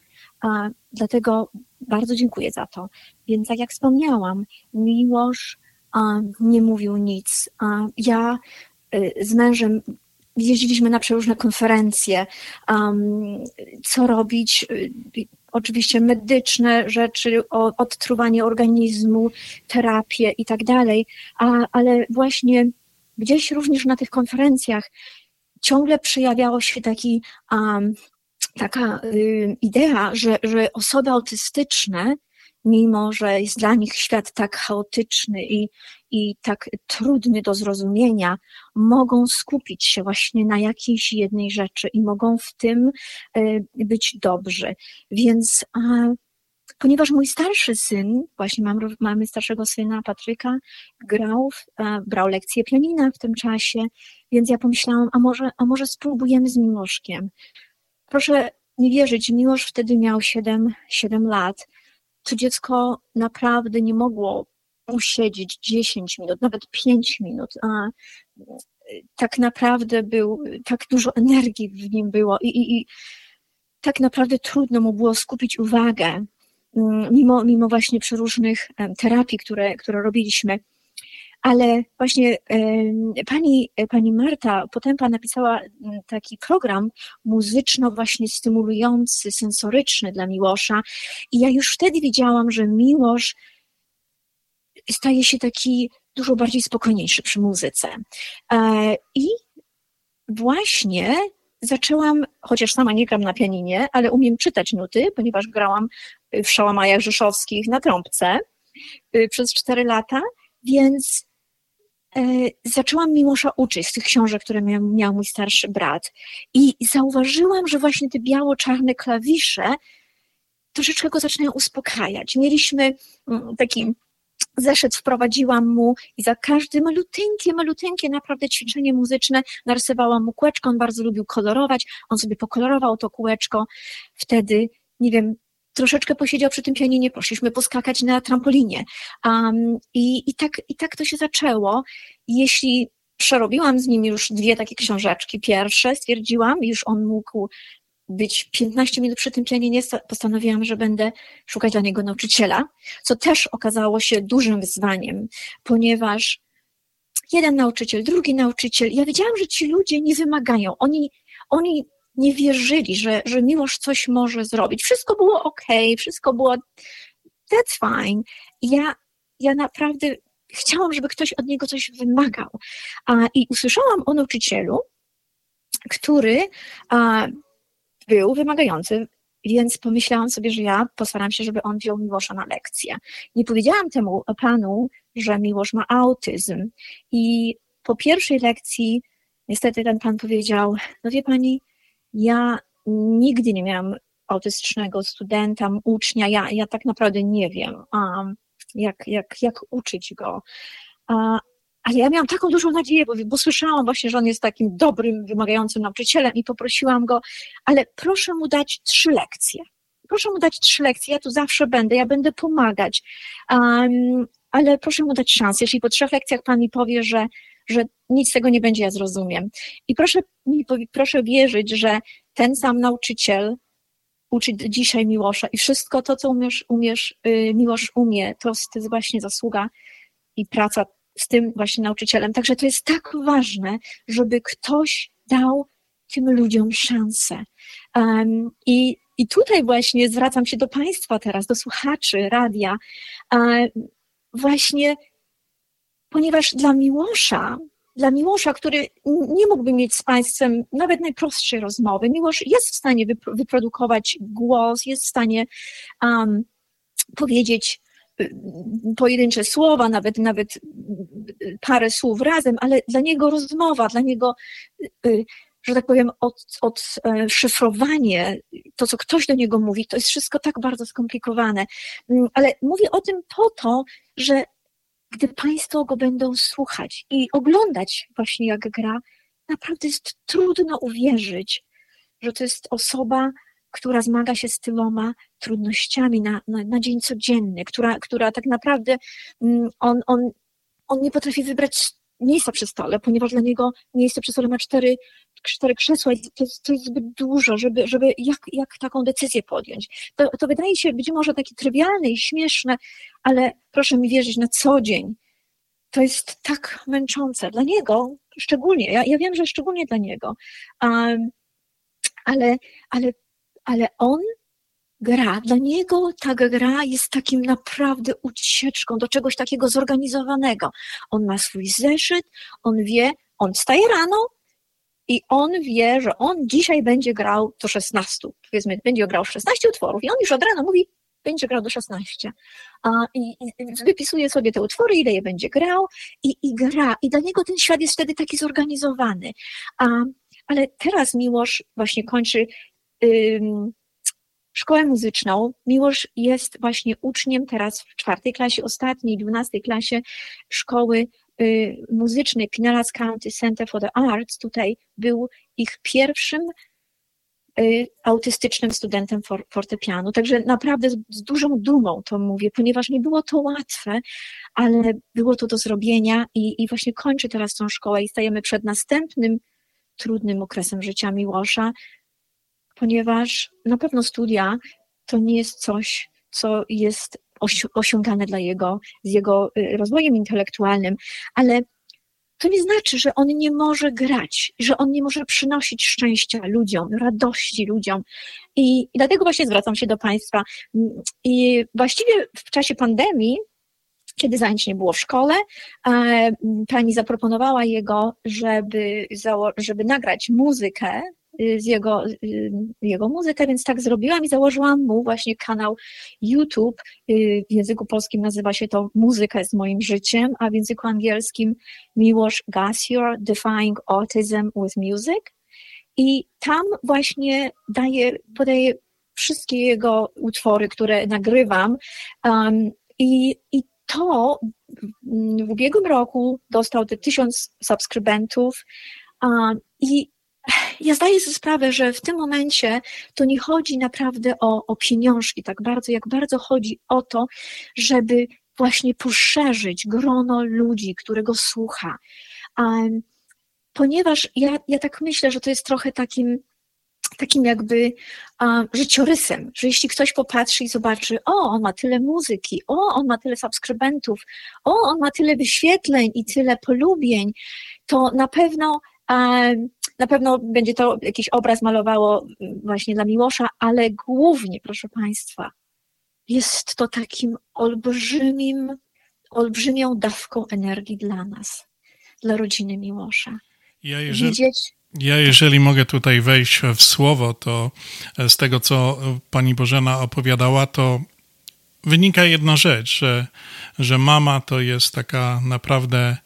A, dlatego bardzo dziękuję za to. Więc tak jak wspomniałam, Miłosz nie mówił nic. A, ja y, z mężem jeździliśmy na przeróżne konferencje, um, co robić, y, oczywiście medyczne rzeczy, o, odtruwanie organizmu, terapię i tak dalej, ale właśnie gdzieś również na tych konferencjach ciągle przejawiało się taki, um, taka y, idea, że, że osoby autystyczne, mimo że jest dla nich świat tak chaotyczny i, i tak trudny do zrozumienia, mogą skupić się właśnie na jakiejś jednej rzeczy i mogą w tym y, być dobrzy. Więc ponieważ mój starszy syn, właśnie mam, mamy starszego syna Patryka, grał, e, brał lekcje pianina w tym czasie, więc ja pomyślałam, a może, a może spróbujemy z Miłoszkiem. Proszę nie wierzyć, Miłosz wtedy miał 7, 7 lat. To dziecko naprawdę nie mogło usiedzieć 10 minut, nawet 5 minut. A tak naprawdę był, tak dużo energii w nim było i, i, i tak naprawdę trudno mu było skupić uwagę mimo, mimo właśnie przeróżnych terapii, które, które robiliśmy. Ale właśnie pani, pani Marta Potępa napisała mm, taki program muzyczno właśnie stymulujący, sensoryczny dla Miłosza i ja już wtedy widziałam, że Miłosz staje się taki dużo bardziej spokojniejszy przy muzyce. E, I właśnie zaczęłam, chociaż sama nie gram na pianinie, ale umiem czytać nuty, ponieważ grałam w szałamajach rzeszowskich na trąbce y, przez cztery lata, więc e, zaczęłam Miłosza uczyć z tych książek, które miał, miał mój starszy brat i zauważyłam, że właśnie te biało-czarne klawisze troszeczkę go zaczynają uspokajać. Mieliśmy mm, taki zeszyt wprowadziłam mu i za każde maluteńkie, maluteńkie naprawdę ćwiczenie muzyczne narysowałam mu kółeczko, on bardzo lubił kolorować, on sobie pokolorował to kółeczko, wtedy, nie wiem, troszeczkę posiedział przy tym pianinie, poszliśmy poskakać na trampolinie. Um, i, i, tak, i tak to się zaczęło. Jeśli przerobiłam z nim już dwie takie książeczki. Pierwsze, stwierdziłam, już on mógł być 15 minut przy tym pianinie, postanowiłam, że będę szukać dla niego nauczyciela, co też okazało się dużym wyzwaniem, ponieważ jeden nauczyciel, drugi nauczyciel, ja wiedziałam, że ci ludzie nie wymagają, oni, oni nie wierzyli, że, że Miłosz coś może zrobić. Wszystko było ok, wszystko było that's fine. Ja, ja naprawdę chciałam, żeby ktoś od niego coś wymagał. A, I usłyszałam o nauczycielu, który a, był wymagający, więc pomyślałam sobie, że ja postaram się, żeby on wziął Miłosza na lekcję. Nie powiedziałam temu panu, że Miłosz ma autyzm. I po pierwszej lekcji niestety ten pan powiedział, no wie pani, ja nigdy nie miałam autystycznego studenta, ucznia, ja, ja tak naprawdę nie wiem, um, jak, jak, jak uczyć go. Ale ja miałam taką dużą nadzieję, bo, bo słyszałam właśnie, że on jest takim dobrym, wymagającym nauczycielem i poprosiłam go, ale proszę mu dać trzy lekcje. Proszę mu dać trzy lekcje, ja tu zawsze będę, ja będę pomagać. Um, ale proszę mu dać szansę. Jeśli po trzech lekcjach pan mi powie, że, że nic z tego nie będzie, ja zrozumiem. I proszę mi, proszę wierzyć, że ten sam nauczyciel uczy dzisiaj Miłosza i wszystko to, co umiesz, umiesz y, Miłosz umie, to, to jest właśnie zasługa i praca z tym właśnie nauczycielem. Także to jest tak ważne, żeby ktoś dał tym ludziom szansę. Um, i, I tutaj właśnie zwracam się do Państwa teraz, do słuchaczy radia. Um, właśnie, ponieważ dla Miłosza, dla Miłosza, który nie mógłby mieć z Państwem nawet najprostszej rozmowy, Miłosz jest w stanie wyprodukować głos, jest w stanie um, powiedzieć pojedyncze słowa, nawet, nawet y, parę słów razem, ale dla niego rozmowa, dla niego, y, że tak powiem, od, odszyfrowanie, to co ktoś do niego mówi, to jest wszystko tak bardzo skomplikowane. Mm, ale mówię o tym po to, że gdy Państwo go będą słuchać i oglądać właśnie jak gra, naprawdę jest trudno uwierzyć, że to jest osoba, która zmaga się z tyloma trudnościami na, na, na dzień codzienny, która, która tak naprawdę mm, on, on, on nie potrafi wybrać miejsca przy stole, ponieważ dla niego miejsce przy stole ma cztery, cztery krzesła i to to jest zbyt dużo, żeby, żeby jak, jak taką decyzję podjąć. To, to wydaje się być może takie trywialne i śmieszne, ale proszę mi wierzyć, na co dzień to jest tak męczące. Dla niego szczególnie, ja, ja wiem, że szczególnie dla niego, um, ale, ale, ale on gra. Dla niego ta gra jest takim naprawdę ucieczką do czegoś takiego zorganizowanego. On ma swój zeszyt, on wie, on wstaje rano i on wie, że on dzisiaj będzie grał do 16. Powiedzmy, będzie grał 16 utworów i on już od rana mówi, będzie grał do 16. A, i, i wypisuje sobie te utwory, ile je będzie grał i, i gra. I dla niego ten świat jest wtedy taki zorganizowany. A, ale teraz Miłosz właśnie kończy szkołę muzyczną. Miłosz jest właśnie uczniem teraz w czwartej klasie, ostatniej, dwunastej klasie szkoły y, muzycznej Pinellas County Center for the Arts. Tutaj był ich pierwszym y, autystycznym studentem for, fortepianu. Także naprawdę z, z, dużą dumą to mówię, ponieważ nie było to łatwe, ale było to do zrobienia i, i właśnie kończy teraz tą szkołę i stajemy przed następnym trudnym okresem życia Miłosza, ponieważ na pewno studia to nie jest coś, co jest osiągane dla jego, z jego y, rozwojem intelektualnym, ale to nie znaczy, że on nie może grać, że on nie może przynosić szczęścia ludziom, radości ludziom. I, i dlatego właśnie zwracam się do Państwa. I właściwie w czasie pandemii, kiedy zajęć nie było w szkole, e, pani zaproponowała jego, żeby, żeby nagrać muzykę z jego, jego muzykę, więc tak zrobiłam i założyłam mu właśnie kanał YouTube. W języku polskim nazywa się to Muzyka z moim życiem, a w języku angielskim Miłosz Gasior Defying Autism with Music. I tam właśnie daję, podaję wszystkie jego utwory, które nagrywam. Um, i, I to w ubiegłym roku dostał te tysiąc subskrybentów. Um, I ja zdaję sobie sprawę, że w tym momencie to nie chodzi naprawdę o, o pieniążki tak bardzo, jak bardzo chodzi o to, żeby właśnie poszerzyć grono ludzi, którego słucha. Um, ponieważ ja, ja tak myślę, że to jest trochę takim, takim jakby um, życiorysem, że jeśli ktoś popatrzy i zobaczy, o, on ma tyle muzyki, o, on ma tyle subskrybentów, o, on ma tyle wyświetleń i tyle polubień, to na pewno um, na pewno będzie to jakiś obraz malowało mm, właśnie dla Miłosza, ale głównie, proszę Państwa, jest to takim olbrzymim, olbrzymią dawką energii dla nas, dla rodziny Miłosza. Ja jeżeli, Widzieć... ja jeżeli mogę tutaj wejść w słowo, to z tego, co pani Bożena opowiadała, to wynika jedna rzecz, że, że mama to jest taka naprawdę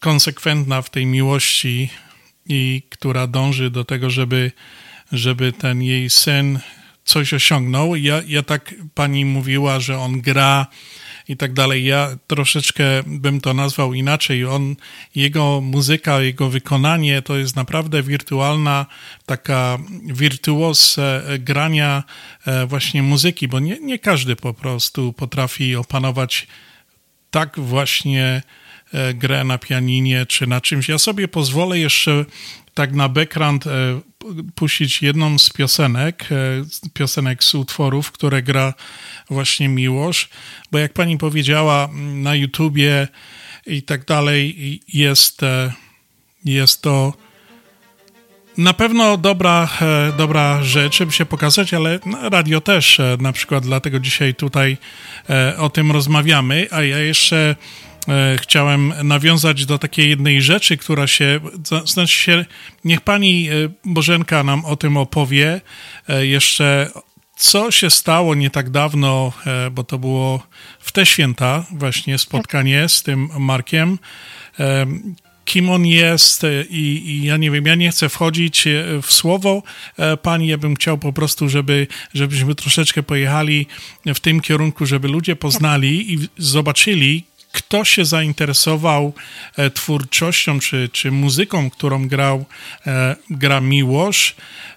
konsekwentna w tej miłości i która dąży do tego, żeby, żeby ten jej syn coś osiągnął. Ja, ja tak pani mówiła, że on gra i tak dalej. Ja troszeczkę bym to nazwał inaczej. On, jego muzyka, jego wykonanie to jest naprawdę wirtualna, taka wirtuos e, grania e, właśnie muzyki, bo nie, nie każdy po prostu potrafi opanować tak właśnie grę na pianinie czy na czymś. Ja sobie pozwolę jeszcze tak na background puścić jedną z piosenek, piosenek z utworów, które gra właśnie Miłosz, bo jak pani powiedziała, na YouTubie i tak dalej jest, e, jest to na pewno dobra, e, dobra rzecz, żeby się pokazać, ale radio też e, na przykład, dlatego dzisiaj tutaj o tym rozmawiamy, a ja jeszcze chciałem nawiązać do takiej jednej rzeczy, która się, znaczy się, niech pani Bożenka nam o tym opowie jeszcze co się stało nie tak dawno, e, bo to było w te święta, właśnie spotkanie z tym Markiem. E, kim on jest e, i, i, ja nie wiem, ja nie chcę wchodzić w słowo pani, ja bym chciał po prostu, żeby, żebyśmy troszeczkę pojechali w tym kierunku, żeby ludzie poznali i zobaczyli, kto się zainteresował e, twórczością czy, czy muzyką, którą grał, e, gra Miłosz.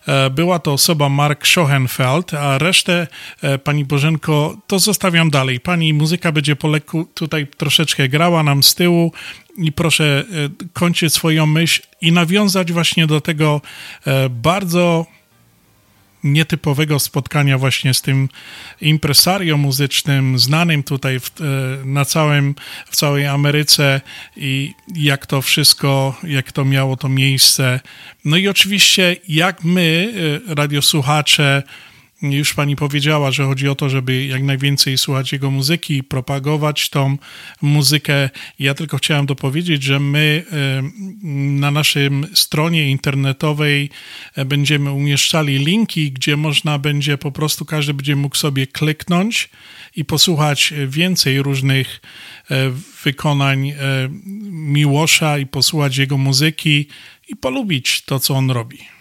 E, była to osoba Mark Schoenfeld, a resztę, pani Bożenko, to zostawiam dalej. Pani muzyka będzie po lekku tutaj troszeczkę grała nam z tyłu i proszę kończyć swoją myśl i nawiązać właśnie do tego bardzo nietypowego spotkania właśnie z tym impresario muzycznym, znanym tutaj w, e, na całym, w całej Ameryce i jak to wszystko, jak to miało to miejsce. No i oczywiście jak my, e, radiosłuchacze, już pani powiedziała, że chodzi o to, żeby jak najwięcej słuchać jego muzyki, propagować tą muzykę. Ja tylko chciałem dopowiedzieć, że my na naszym stronie internetowej e, będziemy umieszczali linki, gdzie można będzie po prostu, każdy będzie mógł sobie kliknąć i posłuchać więcej różnych e, wykonań e, Miłosza i posłuchać jego muzyki i polubić to, co on robi.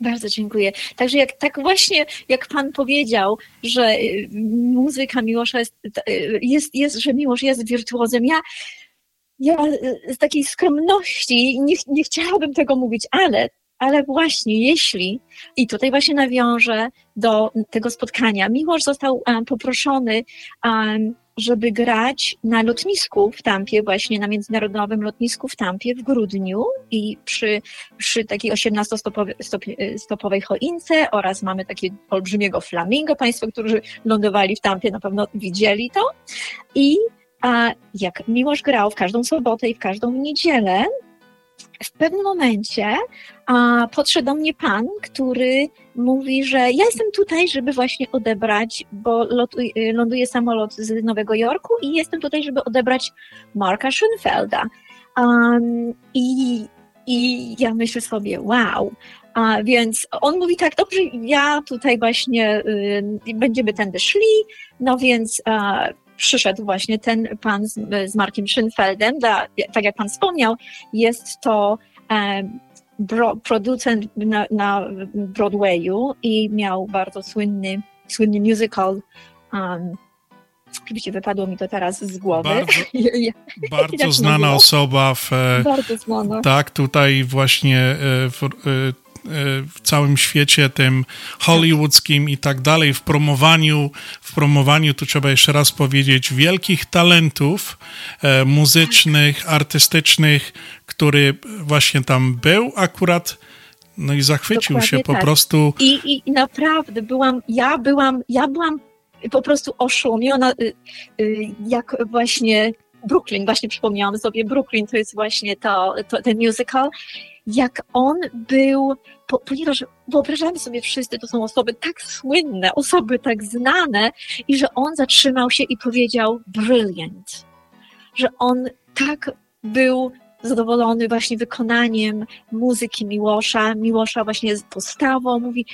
Bardzo dziękuję. Także jak, tak właśnie, jak Pan powiedział, że y, muzyka Miłosza jest, y, jest, jest że Miłosz jest wirtuozem, ja, ja y, z takiej skromności nie, nie chciałabym tego mówić, ale ale właśnie jeśli, i tutaj właśnie nawiążę do tego spotkania, Miłosz został um, poproszony um, żeby grać na lotnisku w Tampie, właśnie na międzynarodowym lotnisku w Tampie w grudniu i przy, przy takiej 18-stopowej choince oraz mamy takie olbrzymiego flamingo. Państwo, którzy lądowali w Tampie na pewno widzieli to. I a jak Miłosz grał w każdą sobotę i w każdą niedzielę, w pewnym momencie a, podszedł do mnie pan, który mówi, że ja jestem tutaj, żeby właśnie odebrać, bo lotuj, ląduje samolot z Nowego Jorku i jestem tutaj, żeby odebrać Marka Schoenfelda. Um, i, I ja myślę sobie, wow. A więc on mówi tak, dobrze, ja tutaj właśnie y, będziemy tędy szli, no więc przyszedł właśnie ten pan z, z Markiem Schönfeldem. Dla, tak jak pan wspomniał, jest to bro, producent na, na Broadwayu i miał bardzo słynny, słynny musical um, Oczywiście wypadło mi to teraz z głowy. Bardzo, bardzo znana osoba w, e, bardzo znana. Tak, tutaj właśnie e, w, e, w całym świecie tym hollywoodzkim i tak dalej, w promowaniu, w promowaniu, tu trzeba jeszcze raz powiedzieć, wielkich talentów e, muzycznych, artystycznych, który właśnie tam był akurat, no i zachwycił Dokładnie się po tak. prostu. I, I naprawdę byłam, ja byłam, ja byłam po prostu oszołomiona, y, y, jak właśnie Brooklyn, właśnie przypomniałam sobie, Brooklyn to jest właśnie to, to ten musical, jak on był, po, ponieważ wyobrażamy sobie wszyscy, to są osoby tak słynne, osoby tak znane, i że on zatrzymał się i powiedział brilliant. że on tak był zadowolony właśnie wykonaniem muzyki Miłosza, Miłosza właśnie postawą, mówi,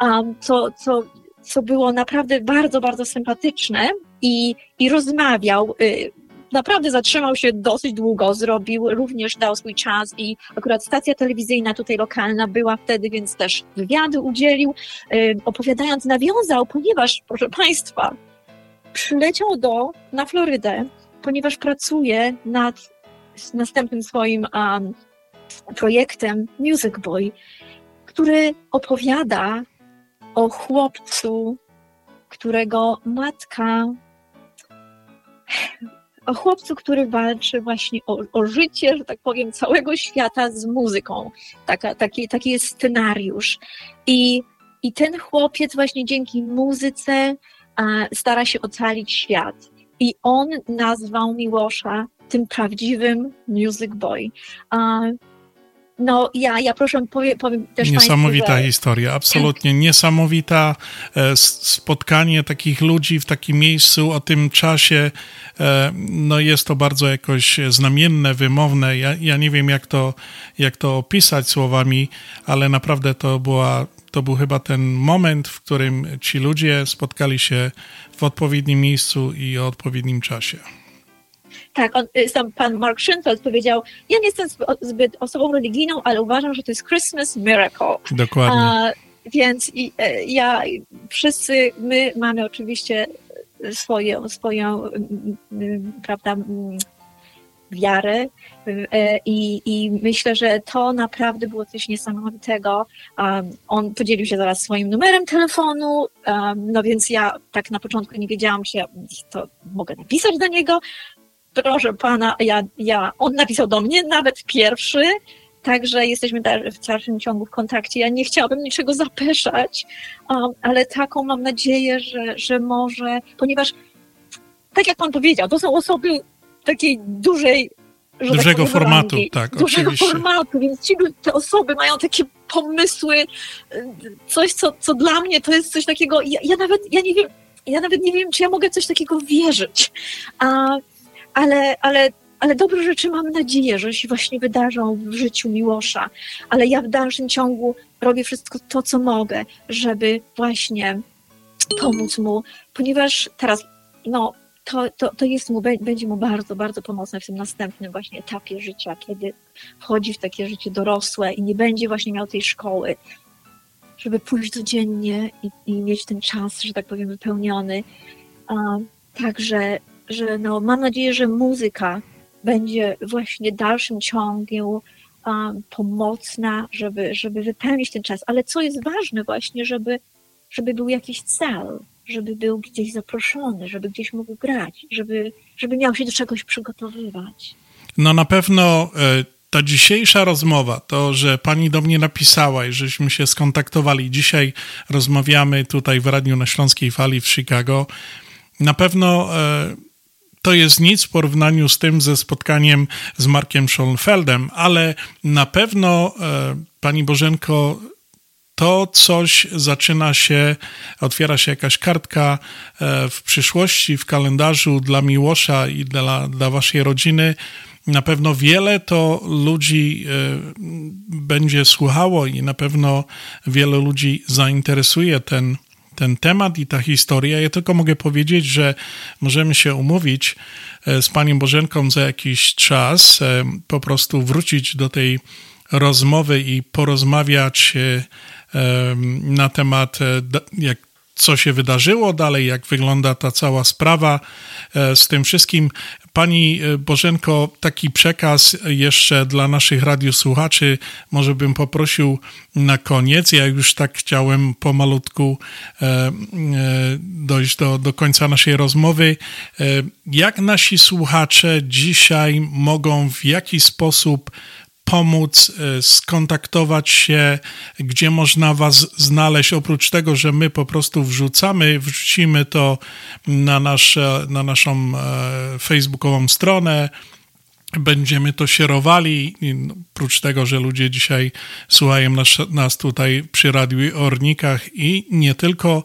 um, co, co, co było naprawdę bardzo, bardzo sympatyczne i, i rozmawiał. Y, naprawdę zatrzymał się dosyć długo, zrobił, również dał swój czas i akurat stacja telewizyjna tutaj lokalna była wtedy, więc też wywiady udzielił, y, opowiadając, nawiązał, ponieważ, proszę Państwa, przyleciał do, na Florydę, ponieważ pracuje nad następnym swoim um, projektem Music Boy, który opowiada o chłopcu, którego matka o chłopcu, który walczy właśnie o, o życie, że tak powiem, całego świata z muzyką. Taka, taki, taki jest scenariusz. I, I ten chłopiec właśnie dzięki muzyce a, stara się ocalić świat. I on nazwał Miłosza tym prawdziwym music boy. A, no ja, ja proszę, powiem, powiem też Niesamowita Państwu, że... historia, absolutnie niesamowita. e, Spotkanie takich ludzi w takim miejscu o tym czasie, e, no jest to bardzo jakoś znamienne, wymowne. Ja, ja nie wiem, jak to, jak to opisać słowami, ale naprawdę to była to był chyba ten moment, w którym ci ludzie spotkali się w odpowiednim miejscu i o odpowiednim czasie. Tak, on, y, sam pan Mark Schönfeld powiedział, ja nie jestem zbyt osobą religijną, ale uważam, że to jest Christmas miracle. Dokładnie. A, więc i, e, ja, wszyscy my mamy oczywiście swoją, swoją prawda, wiarę e, i, i myślę, że to naprawdę było coś niesamowitego. On podzielił się zaraz swoim numerem telefonu, no więc ja tak na początku nie wiedziałam, czy ja to mogę napisać do niego, proszę pana, ja, ja, on napisał do mnie nawet pierwszy, także jesteśmy w dalszym ciągu w kontakcie. Ja nie chciałabym niczego zapeszać, um, ale taką mam nadzieję, że, że może, ponieważ tak jak pan powiedział, to są osoby takiej dużej tak dużego tak formatu, rangi, tak, dużego oczywiście. formatu, więc ci, te osoby mają takie pomysły, y, coś, co, co dla mnie to jest coś takiego, ja, ja nawet, ja nie wiem, ja nawet nie wiem, czy ja mogę coś takiego wierzyć. A, ale, ale, ale dobre rzeczy mam nadzieję, że się właśnie wydarzą w życiu Miłosza, ale ja w dalszym ciągu robię wszystko to, co mogę, żeby właśnie pomóc mu, ponieważ teraz, no, to, to, to jest mu, będzie mu bardzo, bardzo pomocne w tym następnym właśnie etapie życia, kiedy wchodzi w takie życie dorosłe i nie będzie właśnie miał tej szkoły, żeby pójść codziennie i, i mieć ten czas, że tak powiem, wypełniony. Także że no, mam nadzieję, że muzyka będzie właśnie dalszym ciągiem um, pomocna, żeby, żeby wypełnić ten czas. Ale co jest ważne właśnie, żeby, żeby był jakiś cel, żeby był gdzieś zaproszony, żeby gdzieś mógł grać, żeby, żeby miał się do czegoś przygotowywać. No na pewno e, ta dzisiejsza rozmowa, to, że pani do mnie napisała i żeśmy się skontaktowali, dzisiaj rozmawiamy tutaj w Radiu na Śląskiej Fali w Chicago, na pewno e, to jest nic w porównaniu z tym ze spotkaniem z Markiem Schoenfeldem, ale na pewno, e, pani Bożenko, to coś zaczyna się, otwiera się jakaś kartka e, w przyszłości, w kalendarzu dla Miłosza i dla, dla waszej rodziny. Na pewno wiele to ludzi e, będzie słuchało i na pewno wiele ludzi zainteresuje ten ten temat i ta historia. Ja tylko mogę powiedzieć, że możemy się umówić e, z Panią Bożenką za jakiś czas, e, po prostu wrócić do tej rozmowy i porozmawiać e, na temat, jak co się wydarzyło dalej, jak wygląda ta cała sprawa z tym wszystkim. Pani e, Bożenko, taki przekaz jeszcze dla naszych radiosłuchaczy, może bym poprosił na koniec. Ja już tak chciałem pomalutku e, e, dojść do, do końca naszej rozmowy. Jak nasi słuchacze dzisiaj mogą w jaki sposób pomóc, e, skontaktować się, gdzie można Was znaleźć. Oprócz tego, że my po prostu wrzucamy, wrzucimy to na, nasze, na naszą e, facebookową stronę. Będziemy to sierowali. Oprócz tego, że ludzie dzisiaj słuchają nas, nas tutaj przy Radiu Ornikach i nie tylko,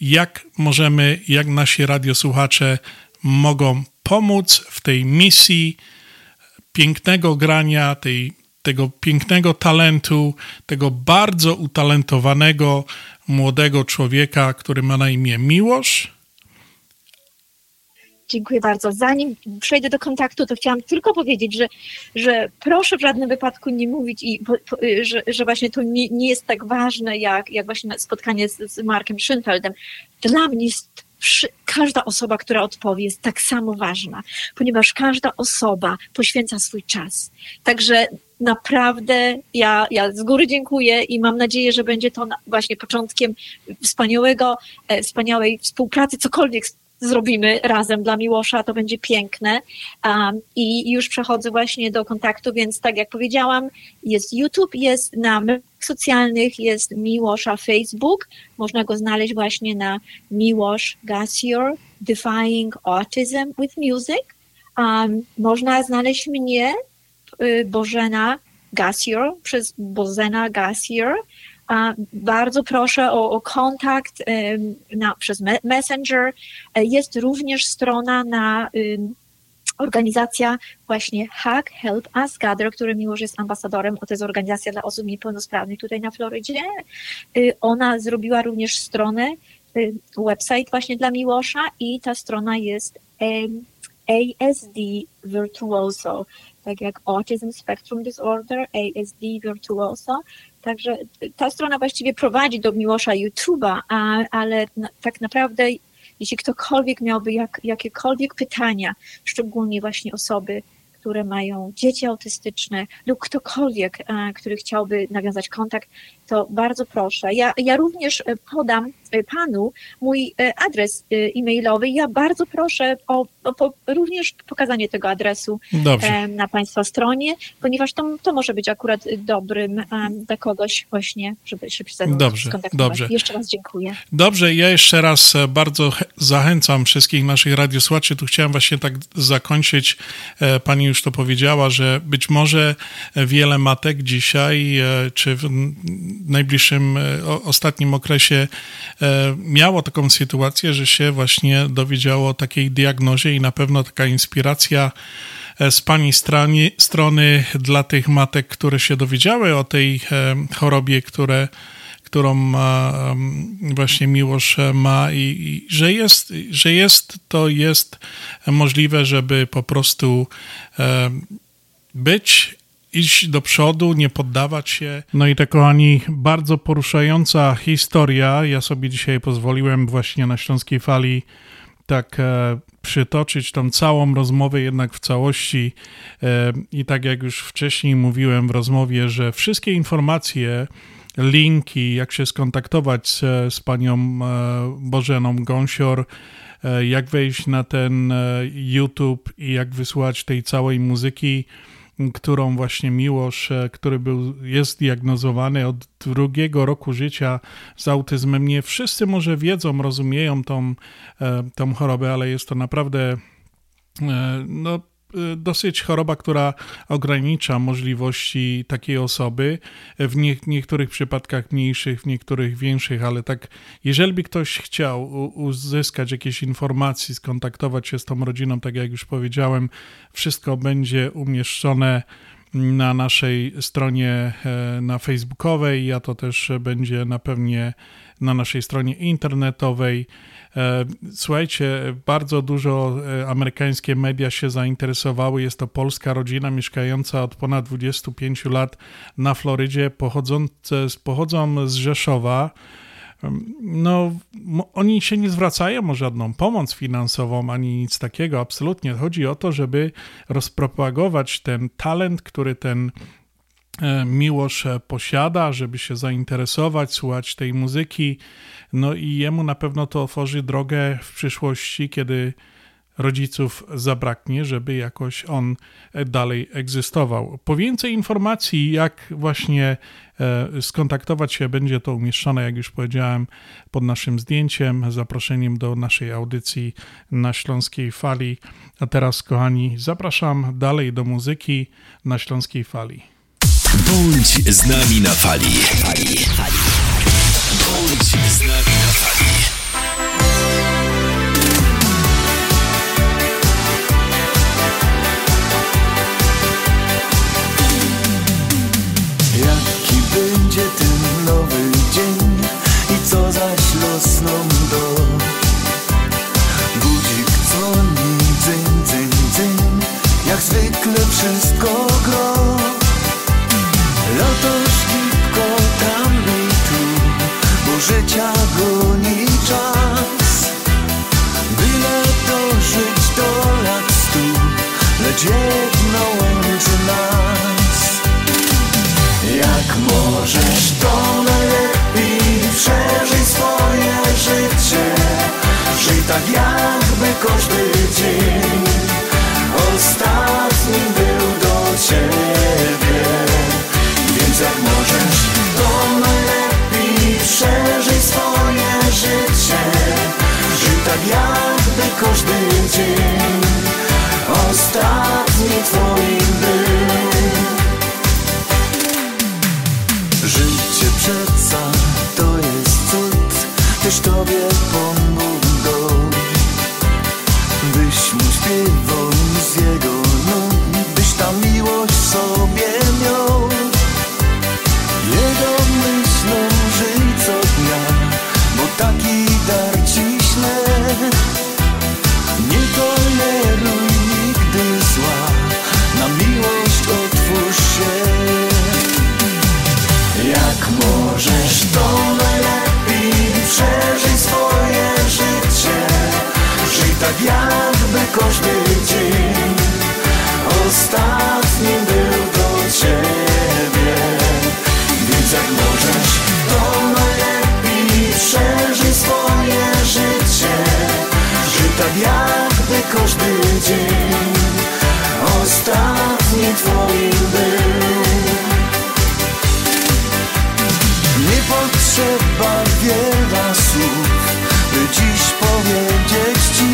jak możemy, jak nasi radiosłuchacze mogą pomóc w tej misji pięknego grania, tej, tego pięknego talentu, tego bardzo utalentowanego młodego człowieka, który ma na imię Miłosz. Dziękuję bardzo. Zanim przejdę do kontaktu, to chciałam tylko powiedzieć, że, że proszę w żadnym wypadku nie mówić, i, że, że właśnie to nie, nie jest tak ważne, jak, jak właśnie spotkanie z, z Markiem Schönfeldem. Dla mnie jest każda osoba, która odpowie, jest tak samo ważna, ponieważ każda osoba poświęca swój czas. Także naprawdę ja, ja z góry dziękuję i mam nadzieję, że będzie to właśnie początkiem wspaniałego, e, wspaniałej współpracy, cokolwiek zrobimy razem dla Miłosza, to będzie piękne. Um, I już przechodzę właśnie do kontaktu, więc tak jak powiedziałam, jest YouTube, jest na socjalnych, jest Miłosza Facebook, można go znaleźć właśnie na Miłosz Gassior, Defying Autism with Music. Um, można znaleźć mnie, y, Bożena Gassior, przez Bozena Gassior, bardzo proszę o, o kontakt na, przez Messenger. E, jest również strona na organizacja właśnie Hack Help Us Gather, który Miłosz jest ambasadorem, to jest organizacja dla osób niepełnosprawnych tutaj na Florydzie. Y, ona zrobiła również stronę, y, website właśnie dla Miłosza i ta strona jest ASD Virtuoso, tak jak Autism Spectrum Disorder, ASD Virtuoso. Także ta strona właściwie prowadzi do Miłosza YouTube'a, ale tak naprawdę jeśli ktokolwiek miałby jak, jakiekolwiek pytania, szczególnie właśnie osoby, które mają dzieci autystyczne lub ktokolwiek, który chciałby nawiązać kontakt, to bardzo proszę. Ja, ja również e, podam e, panu mój e, adres e-mailowy. Ja bardzo proszę o, o, również pokazanie tego adresu Dobrze. na państwa stronie, ponieważ to, to może być akurat dobrym dla kogoś właśnie, żeby się dobrze, dobrze. Jeszcze raz dziękuję. Dobrze, ja jeszcze raz bardzo zachęcam wszystkich naszych radiosłuchaczy. Tu chciałem właśnie tak zakończyć. Pani już to powiedziała, że być może wiele matek dzisiaj, czy w najbliższym, e, ostatnim okresie e, miało taką sytuację, że się właśnie dowiedziało o takiej diagnozie i na pewno taka inspiracja e, z Pani strony dla tych matek, które się dowiedziały o tej chorobie, które, którą właśnie Miłosz ma i, i, że, jest, że jest, to jest możliwe, żeby po prostu być iść do przodu, nie poddawać się. No i to, kochani, bardzo poruszająca historia. Ja sobie dzisiaj pozwoliłem właśnie na Śląskiej Fali tak e, przytoczyć tą całą rozmowę jednak w całości. E, I tak jak już wcześniej mówiłem w rozmowie, że wszystkie informacje, linki, jak się skontaktować z, z panią e, Bożeną Gąsior, e, jak wejść na ten e, YouTube i jak wysłać tej całej muzyki, którą właśnie Miłosz, który był, jest diagnozowany od drugiego roku życia z autyzmem. Nie wszyscy może wiedzą, rozumieją tą, tą chorobę, ale jest to naprawdę no, dosyć choroba, która ogranicza możliwości takiej osoby, w nie, niektórych przypadkach mniejszych, w niektórych większych, ale tak, jeżeli by ktoś chciał uzyskać jakieś informacje, skontaktować się z tą rodziną, tak jak już powiedziałem, wszystko będzie umieszczone na naszej stronie e, na facebookowej, a to też będzie na pewnie na naszej stronie internetowej. E, słuchajcie, bardzo dużo e, amerykańskie media się zainteresowały. Jest to polska rodzina mieszkająca od ponad 25 lat na Florydzie, pochodzące, pochodzą z Rzeszowa. No, oni się nie zwracają o żadną pomoc finansową ani nic takiego, absolutnie. Chodzi o to, żeby rozpropagować ten talent, który ten Miłosz e, posiada, żeby się zainteresować, słuchać tej muzyki. No i jemu na pewno to otworzy drogę w przyszłości, kiedy rodziców zabraknie, żeby jakoś on e, dalej egzystował. Po więcej informacji, jak właśnie skontaktować się, będzie to umieszczone, jak już powiedziałem, pod naszym zdjęciem, zaproszeniem do naszej audycji na Śląskiej Fali. A teraz, kochani, zapraszam dalej do muzyki na Śląskiej Fali. Bądź z nami na fali. Bądź z nami na fali. Jaki będzie ten nowy dzień i co zaś los nam do? Budzik dzwoni, dzyń, dzyń, dzyń, jak zwykle wszystko gro. Życia goni czas. Byle dożyć do lat stu Lecz jedno łączy nas. Jak możesz to najlepiej Przeżyj swoje życie? Żyj tak jakby każdy każdy Ostatni twoim był. Życie przeca to jest cud Też tobie Pan jakby każdy dzień Ostatni był do ciebie. Więc jak możesz to najlepiej Przeżyj swoje życie. Żyj tak jakby każdy dzień Ostatni twoim był. Nie potrzeba wiele słów, by dziś powiedzieć ci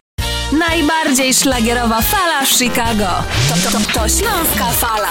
Najbardziej szlagierowa fala w Chicago. To, to, to, to Śląska Fala.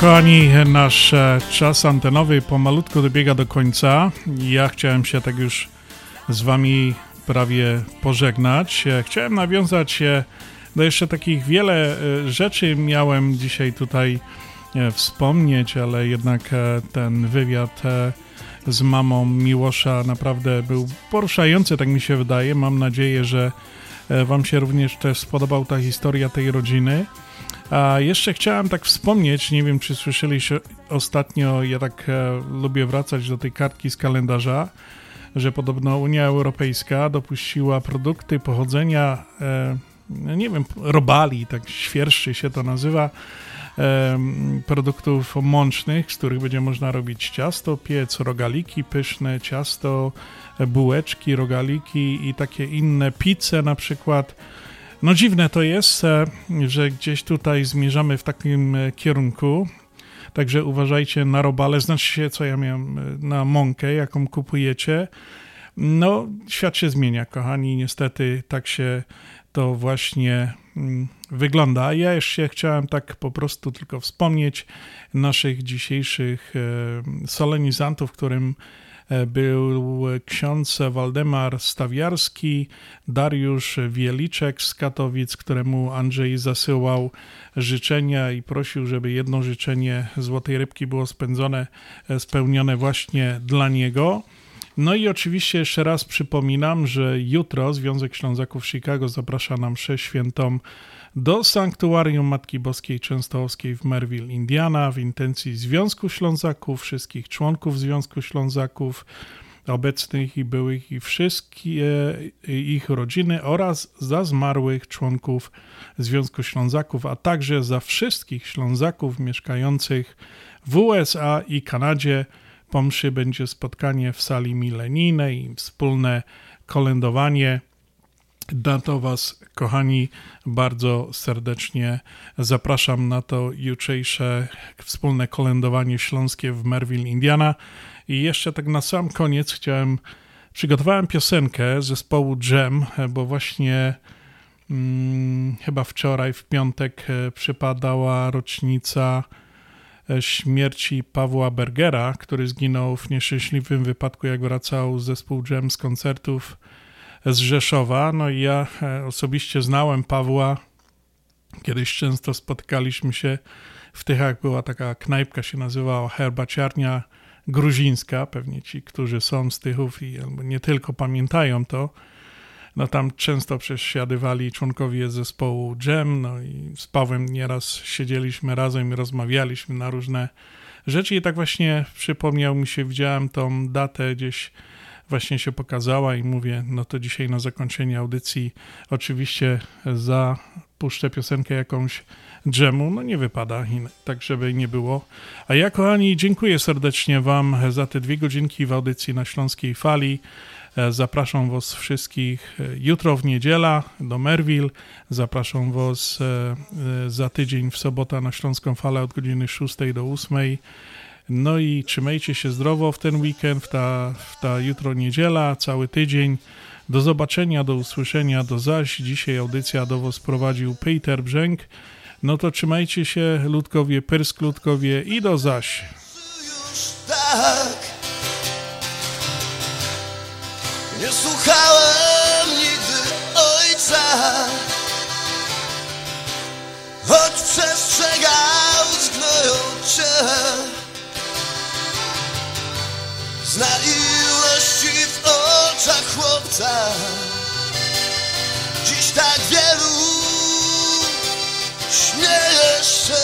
Kochani, nasz czas antenowy pomalutko dobiega do końca. Ja chciałem się tak już z wami prawie pożegnać. Chciałem nawiązać e, do jeszcze takich wiele e, rzeczy miałem dzisiaj tutaj e, wspomnieć, ale jednak ten wywiad z mamą Miłosza naprawdę był poruszający, tak mi się wydaje. Mam nadzieję, że wam się również też spodobał ta historia tej rodziny. A jeszcze chciałem tak wspomnieć, nie wiem czy słyszeliście ostatnio, ja tak e, lubię wracać do tej kartki z kalendarza, że podobno Unia Europejska dopuściła produkty pochodzenia, e, nie wiem, robali, tak świerszczy się to nazywa, e, produktów mącznych, z których będzie można robić ciasto, piec, rogaliki pyszne, ciasto, bułeczki, rogaliki i takie inne pizze na przykład. No dziwne to jest, e, że gdzieś tutaj zmierzamy w takim e, kierunku, także uważajcie na robale, znaczy się co ja miałem e, na mąkę, jaką kupujecie. No świat się zmienia, kochani, niestety tak się to właśnie mm, wygląda. Ja jeszcze chciałem tak po prostu tylko wspomnieć naszych dzisiejszych solenizantów, którym był ksiądz Waldemar Stawiarski, Dariusz Wieliczek z Katowic, któremu Andrzej zasyłał życzenia i prosił, żeby jedno życzenie Złotej Rybki było spędzone, e, spełnione właśnie dla niego. No i oczywiście jeszcze raz przypominam, że jutro Związek Ślązaków Chicago zaprasza na mszę świętą do Sanktuarium Matki Boskiej Częstochowskiej w Merville, Indiana w intencji Związku Ślązaków, wszystkich członków Związku Ślązaków, obecnych i byłych i wszystkie ich rodziny oraz za zmarłych członków Związku Ślązaków, a także za wszystkich Ślązaków mieszkających w USA i Kanadzie. Po mszy będzie spotkanie w sali milenijnej i wspólne kolędowanie. Na to Was, kochani, bardzo serdecznie zapraszam na to jutrzejsze wspólne kolędowanie śląskie w Merville, Indiana. I jeszcze tak na sam koniec chciałem, przygotowałem piosenkę zespołu Jam, bo właśnie hmm, chyba wczoraj, w piątek, e, przypadała rocznica e, śmierci Pawła Bergera, który zginął w nieszczęśliwym wypadku, jak wracał zespół Jam z koncertów z Rzeszowa. No i ja e, osobiście znałem Pawła. Kiedyś często spotykaliśmy się w Tychach. Była taka knajpka, się nazywała Herbaciarnia Gruzińska. Pewnie ci, którzy są z Tychów i nie tylko pamiętają to. No tam często przesiadywali członkowie zespołu Jam, no i z Pawłem nieraz siedzieliśmy razem i rozmawialiśmy na różne rzeczy i tak właśnie przypomniał mi się, widziałem tą datę gdzieś właśnie się pokazała i mówię, no to dzisiaj na zakończenie audycji oczywiście zapuszczę piosenkę jakąś dżemu, no nie wypada, tak żeby nie było. A ja kochani, dziękuję serdecznie Wam za te dwie godzinki w audycji na Śląskiej Fali. Zapraszam Was wszystkich jutro w niedziela do Merville. Zapraszam Was za tydzień w sobota na Śląską Falę od godziny 6 do 8. No i trzymajcie się zdrowo w ten weekend, w ta, w ta jutro niedziela, cały tydzień. Do zobaczenia, do usłyszenia, do zaś. Dzisiaj audycja do Was prowadził Peter Brzęk. No to trzymajcie się, ludkowie, pyrsk ludkowie i do zaś. tak Nie słuchałem nigdy ojca Choć przestrzegał, zgnoją cię Zna ilości w oczach chłopca. Dziś tak wielu śmieje się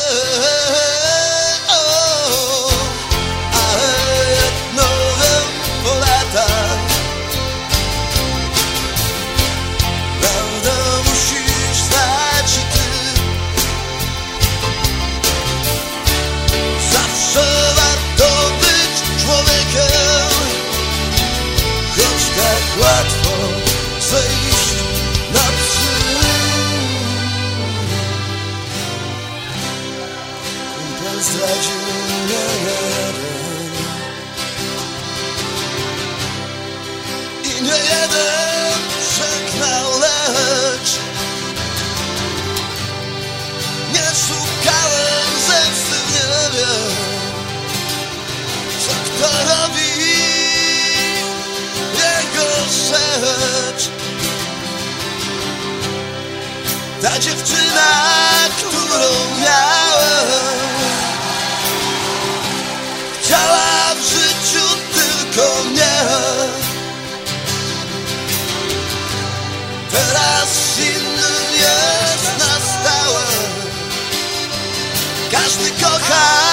I nie jeden przegnał, lecz Nie szukałem zemsty, nie wiem Co kto robi jego rzecz. Ta dziewczyna, którą miałem go car.